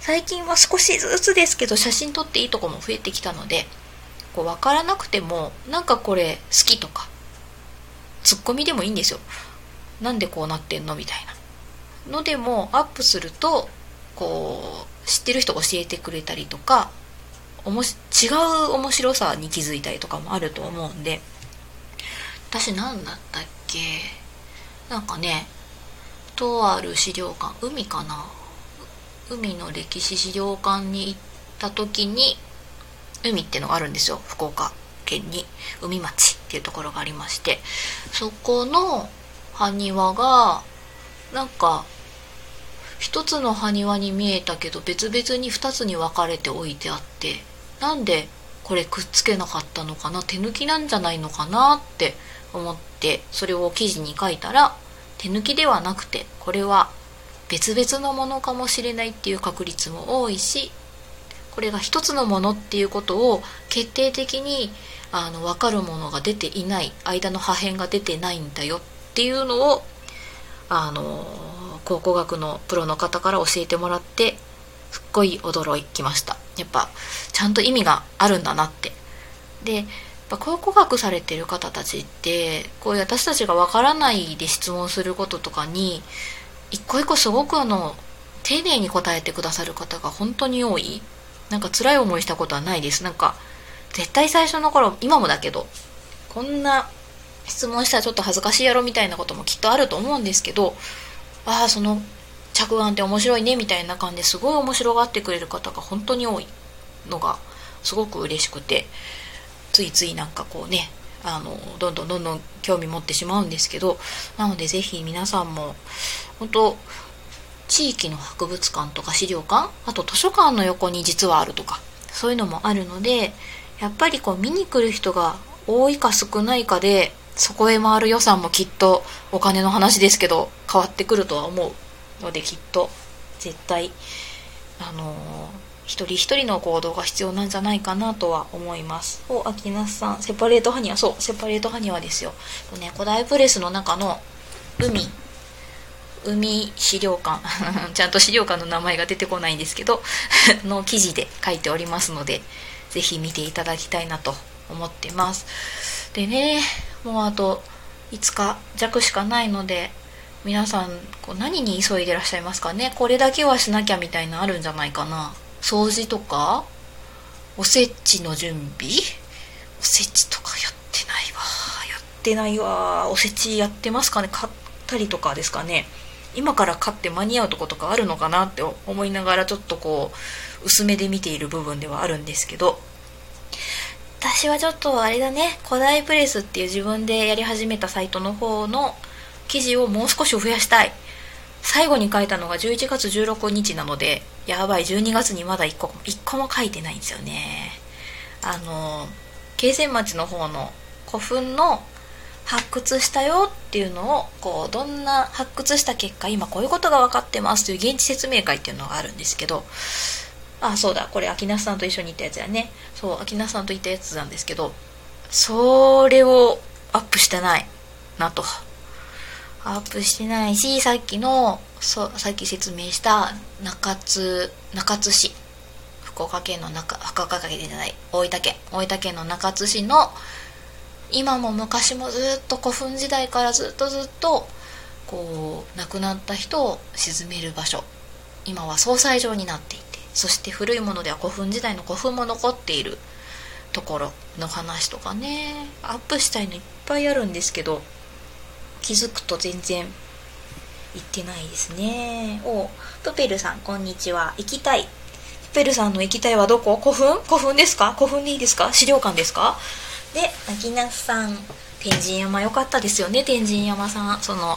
最近は少しずつですけど写真撮っていいとこも増えてきたのでこう分からなくてもなんかこれ好きとかツッコミでもいいんですよ。なんでこうなってんのみたいな。のでもアップするとこう知ってる人教えてくれたりとかおもし違う面白さに気づいたりとかもあると思うんで。私何だったっけ？なんかねとある資料館海かな？海の歴史資料館に行った時に海ってのがあるんですよ。福岡県に。海町っていうところがありまして。そこの埴輪がなんか一つの埴輪に見えたけど別々に2つに分かれて置いてあってなんでこれくっつけなかったのかな？手抜きなんじゃないのかな？って思ってそれを記事に書いたら手抜きではなくてこれは別々のものかもしれないっていう確率も多いしこれが一つのものっていうことを決定的にあの分かるものが出ていない間の破片が出てないんだよっていうのをあの考古学のプロの方から教えてもらってすっごい驚きました。やっぱちゃんと意味があるんだなって。でやっぱ考古学されてる方たちってこういう私たちがわからないで質問することとかに一個一個すごくあの丁寧に答えてくださる方が本当に多い。なんか辛い思いしたことはないです。なんか絶対最初の頃今もだけどこんな質問したらちょっと恥ずかしいやろみたいなこともきっとあると思うんですけどああその着眼って面白いねみたいな感じですごい面白がってくれる方が本当に多いのがすごく嬉しくてついついなんかこうねあのどんどんどんどん興味持ってしまうんですけどなので是非皆さんも本当地域の博物館とか資料館あと図書館の横に実はあるとかそういうのもあるのでやっぱりこう見に来る人が多いか少ないかでそこへ回る予算もきっとお金の話ですけど変わってくるとは思うのできっと。絶対あのー、一人一人の行動が必要なんじゃないかなとは思います。お秋那さん。セパレートハニワ。そうセパレートハニワですよ。ね古代プレスの中の海海資料館。ちゃんと資料館の名前が出てこないんですけど の記事で書いておりますのでぜひ見ていただきたいなと思ってます。でねもうあと5日弱しかないので皆さんこう何に急いでらっしゃいますかね？これだけはしなきゃみたいなあるんじゃないかな。掃除とかおせちの準備？おせちとかやってないわやってないわおせちやってますかね？買ったりとかですかね？今から買って間に合うとことかあるのかなって思いながらちょっとこう薄めで見ている部分ではあるんですけど。私はちょっとあれだね。古代プレスっていう自分でやり始めたサイトの方の記事をもう少し増やしたい。最後に書いたのが11月16日なのでやばい12月にまだ1個 ,1 個も書いてないんですよね。あの慶泉町の方の古墳の発掘したよっていうのをこうどんな発掘した結果今こういうことが分かってますという現地説明会っていうのがあるんですけどあそうだこれ秋那さんと一緒に行ったやつやね。そう秋那さんと行ったやつなんですけどそれをアップしてないなと。アップしてないしさっきのそさっき説明した中津中津市。福岡県の中福岡県じゃない大分県。大分県の中津市の今も昔もずっと古墳時代からずっとずっとこう亡くなった人を沈める場所。今は総裁場になっていてそして古いものでは古墳時代の古墳も残っている。ところの話とかねアップしたいのいっぱいあるんですけど気づくと全然行ってないですね。おプペルさんこんにちは。行きたい。プペルさんの行きたいはどこ？古墳？古墳ですか？古墳でいいですか？資料館ですか？で秋那さん天神山良かったですよね天神山さん。その、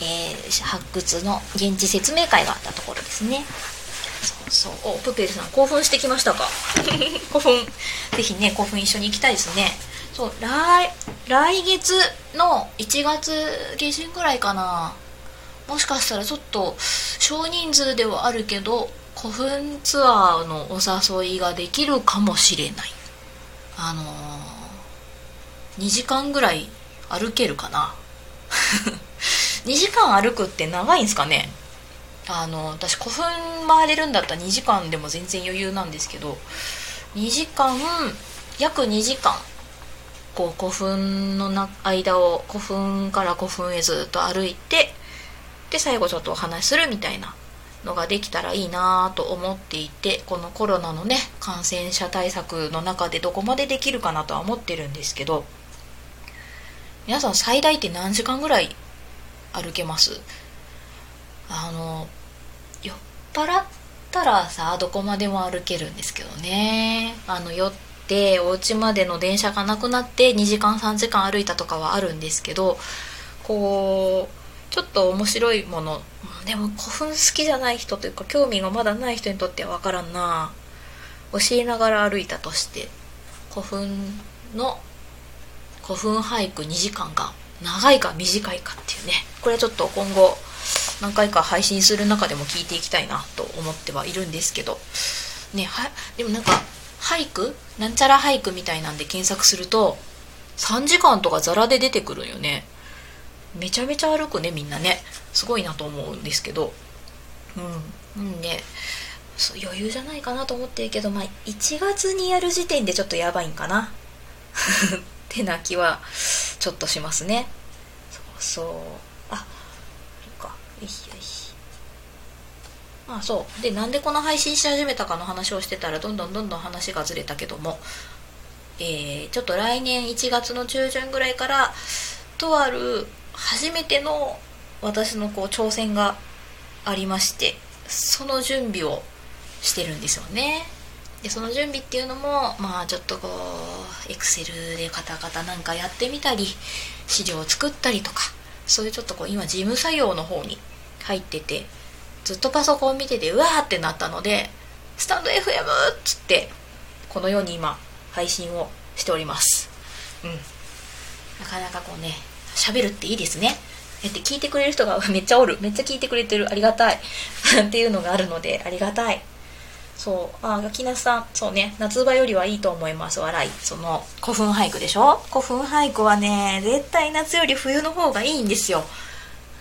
えー、発掘の現地説明会があったところですね。そうそう。おプペルさん興奮してきましたか？興奮。ぜひね興奮一緒に行きたいですね。そう来来月の1月下旬ぐらいかな。もしかしたらちょっと少人数ではあるけど古墳ツアーのお誘いができるかもしれない。あの、2時間ぐらい歩けるかな？2時間歩くって長いんすかね？あの私古墳回れるんだったら2時間でも全然余裕なんですけど2時間約2時間こう古墳のな間を古墳から古墳へずっと歩いてで最後ちょっとお話しするみたいなのができたらいいなと思っていてこのコロナのね感染者対策の中でどこまでできるかなとは思ってるんですけど皆さん最大って何時間ぐらい歩けます？あの酔っ払ったらさどこまでも歩けるんですけどね。あの酔ってお家までの電車がなくなって2時間3時間歩いたとかはあるんですけどこうちょっと面白いものでも古墳好きじゃない人というか興味がまだない人にとっては分からんな。教えながら歩いたとして古墳の古墳俳句2時間が長いか短いかっていうね。これはちょっと今後何回か配信する中でも聞いていきたいなと思ってはいるんですけど。ねはでもなんか俳句なんちゃら俳句みたいなんで検索すると3時間とかザラで出てくるんよね。めちゃめちゃ歩くねみんなね。すごいなと思うんですけど。うん。うんね。余裕じゃないかなと思ってるけどまあ1月にやる時点でちょっとやばいんかな。ってな気はちょっとしますね。そうそう。あそっかよしよしあそう。でなんでこの配信し始めたかの話をしてたらどんどんどんどん話がずれたけども。えー、ちょっと来年1月の中旬ぐらいからとある初めての私のこう挑戦がありましてその準備をしてるんですよね。でその準備っていうのもまあちょっとこうエクセルでカタカタなんかやってみたり資料を作ったりとかそういうちょっとこう今事務作業の方に入っててずっとパソコン見ててうわーってなったのでスタンド FM っつってこのように今配信をしております。うん。なかなかこうね喋るっていいですね。えって聞いてくれる人がめっちゃおる。めっちゃ聞いてくれてる。ありがたい。っていうのがあるのでありがたい。そう。あきなさん。そうね。夏場よりはいいと思います。笑い。その古墳俳句でしょ？古墳俳句はね絶対夏より冬の方がいいんですよ。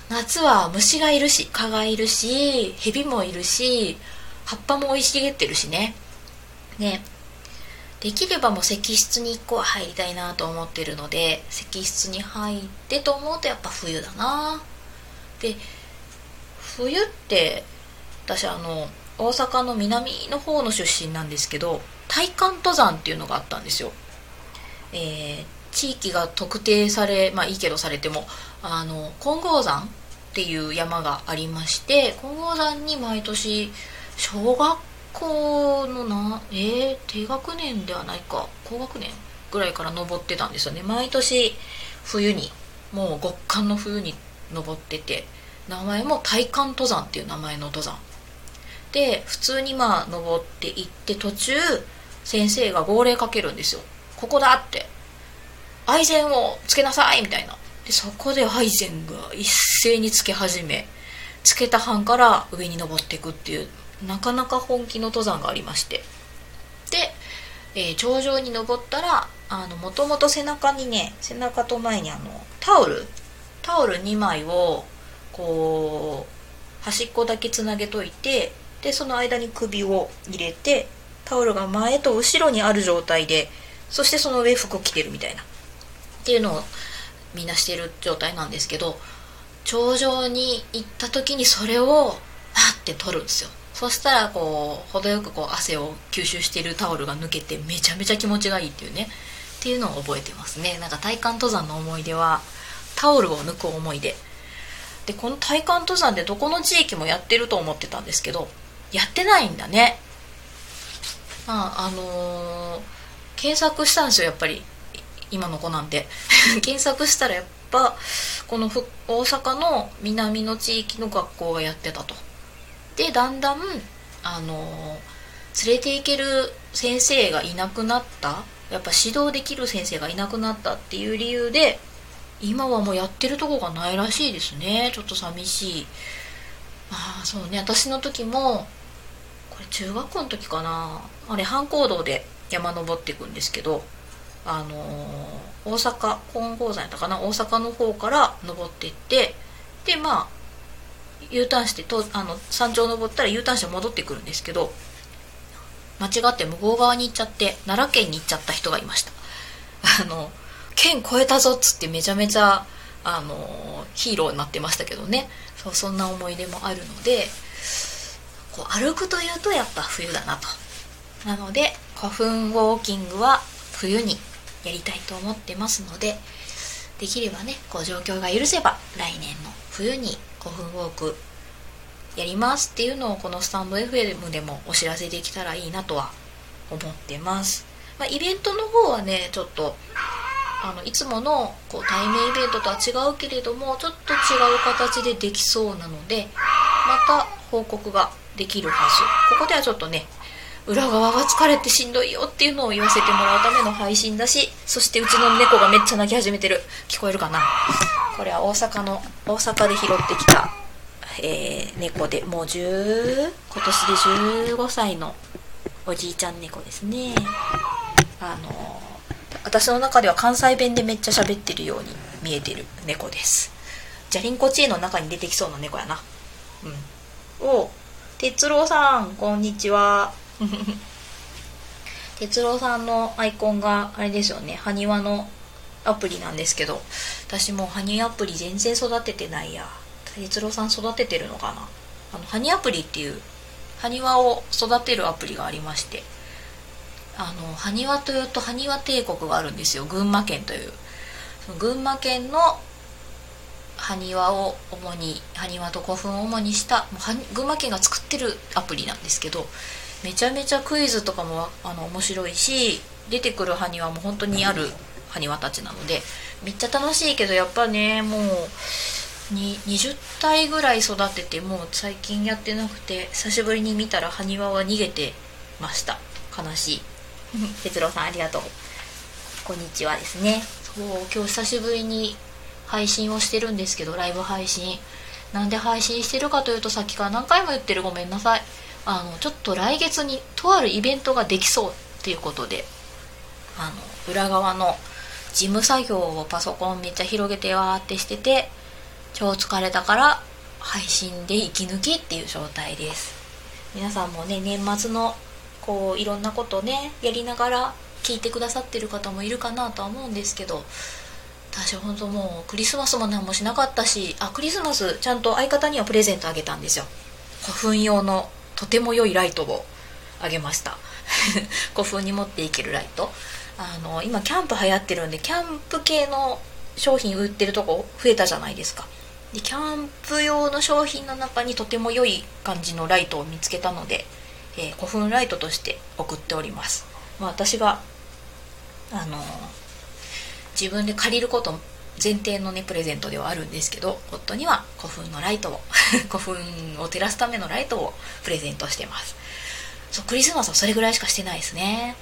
夏は虫がいるし蚊がいるし蛇もいるし葉っぱも生い茂ってるしね。ね。できればもう石室に1個は入りたいなと思ってるので石室に入ってと思うとやっぱ冬だな。で冬って私あの大阪の南の方の出身なんですけど体感登山っていうのがあったんですよ、えー、地域が特定されまあいいけどされてもあの金剛山っていう山がありまして金剛山に毎年小学校のなえー、低学年ではないか高学年ぐらいから登ってたんですよね。毎年冬にもう極寒の冬に登ってて名前も体感登山っていう名前の登山。で普通にまあ登っていって途中先生が号令かけるんですよ。ここだって。アイゼンをつけなさいみたいな。でそこでアイゼンが一斉につけ始めつけた班から上に登っていくっていうなかなか本気の登山がありまして。で、えー、頂上に登ったらもともと背中にね背中と前にあのタオル。タオル2枚をこう端っこだけつなげといてでその間に首を入れてタオルが前と後ろにある状態でそしてその上服を着てるみたいな。っていうのをみんなしてる状態なんですけど頂上に行った時にそれをパッて取るんですよ。そしたらこう程よくこう汗を吸収しているタオルが抜けてめちゃめちゃ気持ちがいいっていうね。っていうのを覚えてますね。なんか体感登山の思い出はタオルを抜く思い出。でこの体感登山でどこの地域もやってると思ってたんですけどやってないんだね。まああのー、検索したんですよやっぱり。今の子なんて。検索したらやっぱこの大阪の南の地域の学校がやってたと。でだんだんあの連れて行ける先生がいなくなった。やっぱ指導できる先生がいなくなったっていう理由で今はもうやってるとこがないらしいですね。ちょっと寂しい。ああそうね。私の時も中学校の時かな。あれ半行動で山登っていくんですけどあのー、大阪金剛山やったかな。大阪の方から登っていってでまあ U ターンしてとあの山頂登ったら U ターンして戻ってくるんですけど間違って向こう側に行っちゃって奈良県に行っちゃった人がいました。あの県越えたぞっつってめちゃめちゃあのヒーローになってましたけどね。そうそんな思い出もあるのでこう歩くというとやっぱ冬だなと。なので古墳ウォーキングは冬にやりたいと思ってますのでできればねこう状況が許せば来年の冬に5分ウォークやりますっていうのをこのスタンド FM でもお知らせできたらいいなとは思ってます、まあ、イベントの方はねちょっとあのいつものこう対面イベントとは違うけれどもちょっと違う形でできそうなのでまた報告ができるはず。ここではちょっとね裏側が疲れてしんどいよっていうのを言わせてもらうための配信だしそしてうちの猫がめっちゃ鳴き始めてる。聞こえるかな？これは大阪の大阪で拾ってきた、えー、猫でもう10今年で15歳のおじいちゃん猫ですね。あの私の中では関西弁でめっちゃ喋ってるように見えてる猫です。じゃりんこチーンの中に出てきそうな猫やな。うん。お哲郎さんこんにちは。哲郎さんのアイコンがあれですよね。埴輪のアプリなんですけど。私もハニーアプリ全然育ててないや。哲郎さん育ててるのかな？あのハニアプリっていう埴輪を育てるアプリがありまして。あの埴輪というと埴輪帝国があるんですよ。群馬県という。群馬県の埴輪を主に埴輪と古墳を主にした群馬県が作ってるアプリなんですけどめちゃめちゃクイズとかもあの面白いし出てくる埴輪も本当にある埴輪たちなのでめっちゃ楽しいけどやっぱねもうに20体ぐらい育ててもう最近やってなくて久しぶりに見たら埴輪は逃げてました。悲しい。哲郎さんありがとう。こんにちはですね。そう今日久しぶりに配信をしてるんですけどライブ配信。なんで配信してるかというとさっきから何回も言ってるごめんなさい。あのちょっと来月にとあるイベントができそうっていうことで。あの裏側の事務作業をパソコンめっちゃ広げてわーってしてて超疲れたから配信で息抜きっていう状態です。皆さんもね年末のこういろんなことねやりながら聞いてくださってる方もいるかなとは思うんですけど私本当もうクリスマスも何もしなかったしあクリスマスちゃんと相方にはプレゼントあげたんですよ。古墳用のとても良いライトをあげました。古墳に持っていけるライト。あの今キャンプ流行ってるんでキャンプ系の商品売ってるとこ増えたじゃないですか。でキャンプ用の商品の中にとても良い感じのライトを見つけたので、えー、古墳ライトとして送っております、まあ、私があの自分で借りること前提のねプレゼントではあるんですけど夫には古墳のライトを 古墳を照らすためのライトをプレゼントしてます。そうクリスマスはそれぐらいしかしてないですね。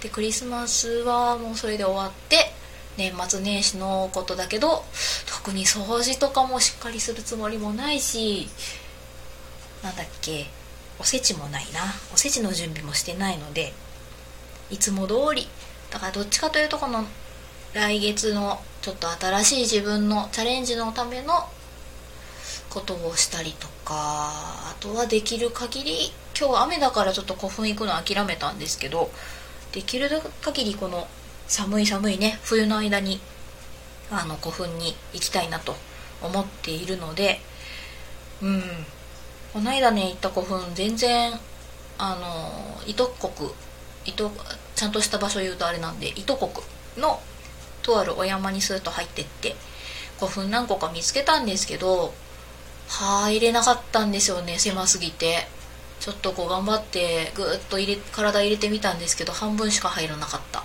でクリスマスはもうそれで終わって年末年始のことだけど特に掃除とかもしっかりするつもりもないしなんだっけおせちもないな。おせちの準備もしてないのでいつも通りだからどっちかというとこの来月のちょっと新しい自分のチャレンジのためのことをしたりとかあとはできる限り今日雨だからちょっと古墳行くの諦めたんですけどできる限りこの寒い寒いね冬の間にあの古墳に行きたいなと思っているのでうん。この間ね行った古墳全然あの糸国糸ちゃんとした場所言うとあれなんで糸国のとあるお山にスーッと入ってって古墳何個か見つけたんですけど入れなかったんですよね狭すぎて。ちょっとこう頑張ってぐーっと入れ体入れてみたんですけど半分しか入らなかった。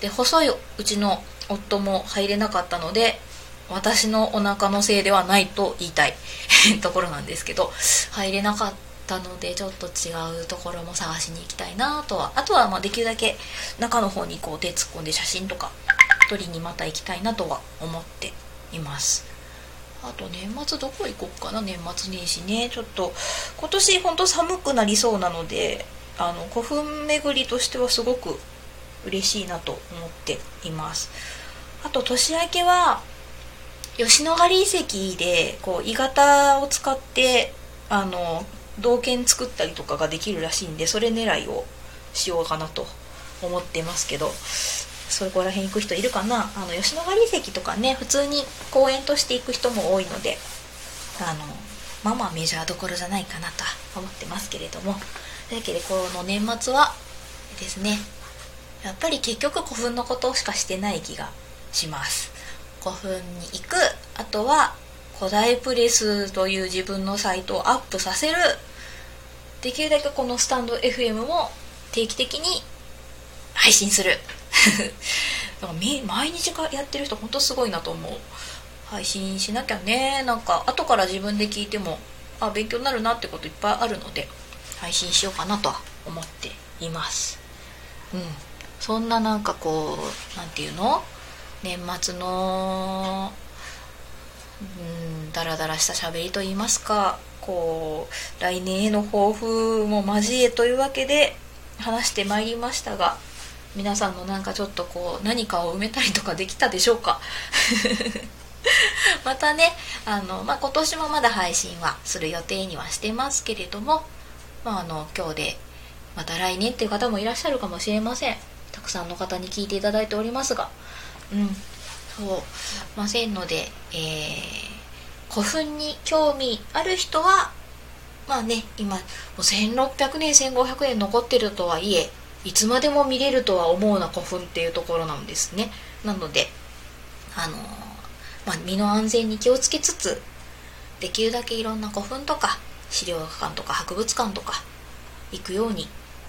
で細いうちの夫も入れなかったので私のお腹のせいではないと言いたい ところなんですけど入れなかったのでちょっと違うところも探しに行きたいなとは。あとはまあできるだけ中の方にこう手突っ込んで写真とか撮りにまた行きたいなとは思っています。あと年末どこ行こうかな？年末年始ね。ちょっと今年ほんと寒くなりそうなのであの古墳巡りとしてはすごく嬉しいなと思っています。あと年明けは吉野ヶ里遺跡でこう鋳型を使ってあの銅剣作ったりとかができるらしいんでそれ狙いをしようかなと思ってますけど。そこら辺行く人いるかな？あの吉野ヶ里遺跡とかね普通に公園として行く人も多いのであのまあまあメジャーどころじゃないかなと思ってますけれども。というわけでこの年末はですねやっぱり結局古墳のことしかしてない気がします。古墳に行くあとは古代プレスという自分のサイトをアップさせる。できるだけこのスタンド FM も定期的に配信する。だから毎日がやってる人ほんとすごいなと思う。配信しなきゃね。なんか後から自分で聞いてもあ勉強になるなってこといっぱいあるので配信しようかなとは思っています。うん。そんななんかこう何て言うの？年末のうんダラダラした喋りと言いますかこう来年への抱負も交えというわけで話してまいりましたが皆さんのなんかちょっとこう何かを埋めたりとかできたでしょうか？またねあの、まあ、今年もまだ配信はする予定にはしてますけれども、まあ、あの今日でまた来年っていう方もいらっしゃるかもしれません。たくさんの方に聞いていただいておりますが。うんそうませんので、えー、古墳に興味ある人はまあね今もう1600年1500年残ってるとはいえいつまでも見れるとは思うな古墳っていうところなんですね。なのであのまあ、身の安全に気をつけつつできるだけいろんな古墳とか資料館とか博物館とか行くように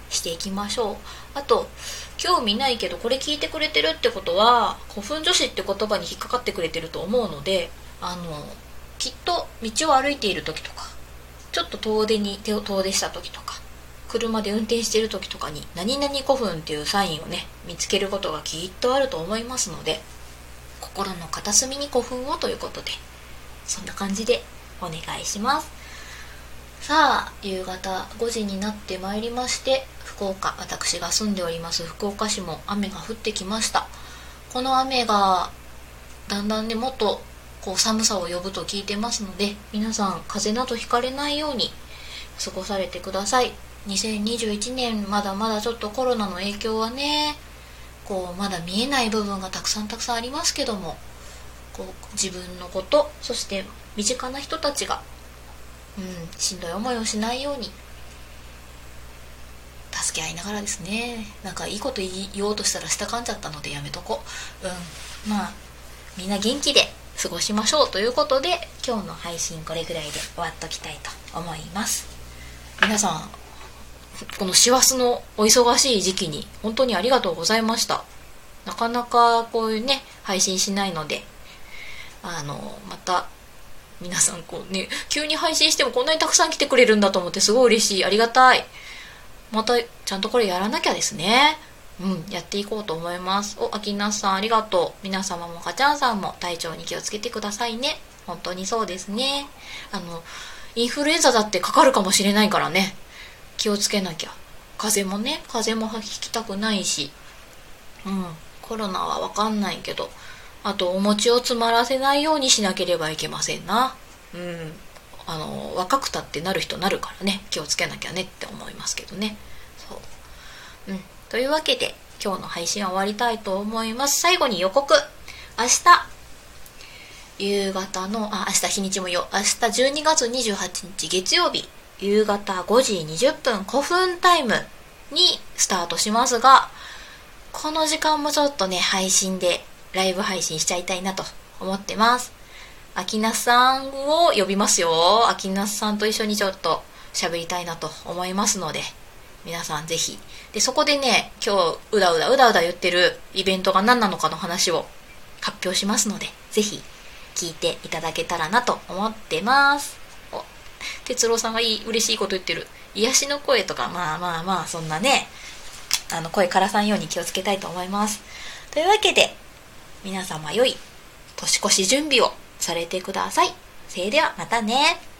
していきましょう。あと興味ないけどこれ聞いてくれてるってことは古墳女子って言葉に引っかかってくれてると思うのであのきっと道を歩いている時とかちょっと遠出に遠出した時とか車で運転してる時とかに何々古墳っていうサインをね見つけることがきっとあると思いますので心の片隅に古墳をということでそんな感じでお願いします。さあ夕方5時になってまいりまして福岡私が住んでおります福岡市も雨が降ってきました。この雨がだんだんねもっとこう寒さを呼ぶと聞いてますので皆さん風邪などひかれないように過ごされてください。2021年まだまだちょっとコロナの影響はねこうまだ見えない部分がたくさんたくさんありますけどもこう自分のことそして身近な人たちが、うん、しんどい思いをしないように助け合いながらですね。なんかいいこと言おうとしたら下かんじゃったのでやめとこ。ううん。まあみんな元気で過ごしましょうということで今日の配信これぐらいで終わっときたいと思います。皆さんこの師走のお忙しい時期に本当にありがとうございました。なかなかこういうね配信しないのであのまた皆さんこうね急に配信してもこんなにたくさん来てくれるんだと思ってすごい嬉しい。ありがたい。またちゃんとこれやらなきゃですね。うんやっていこうと思います。お秋夏さんありがとう。皆様もかちゃんさんも体調に気をつけてくださいね。本当にそうですね。あのインフルエンザだってかかるかもしれないからね。気をつけなきゃ。風邪もね風邪もひきたくないし。うん。コロナはわかんないけど。あとお餅を詰まらせないようにしなければいけませんな。うん。あの若くたってなる人なるからね。気をつけなきゃねって思いますけどね。そう。うん。というわけで今日の配信は終わりたいと思います。最後に予告。明日。夕方のあ明日日にちもよ明日12月28日月曜日。夕方5時20分古墳タイムにスタートしますがこの時間もちょっとね配信でライブ配信しちゃいたいなと思ってます。秋那さんを呼びますよ。秋那さんと一緒にちょっと喋りたいなと思いますので皆さんぜひ。でそこでね今日うだうだうだうだ言ってるイベントが何なのかの話を発表しますのでぜひ聞いていただけたらなと思ってます。哲郎さんがいい嬉しいこと言ってる。癒しの声とかまあまあまあそんなねあの声からさんように気をつけたいと思います。というわけで皆様良い年越し準備をされてください。それではまたね。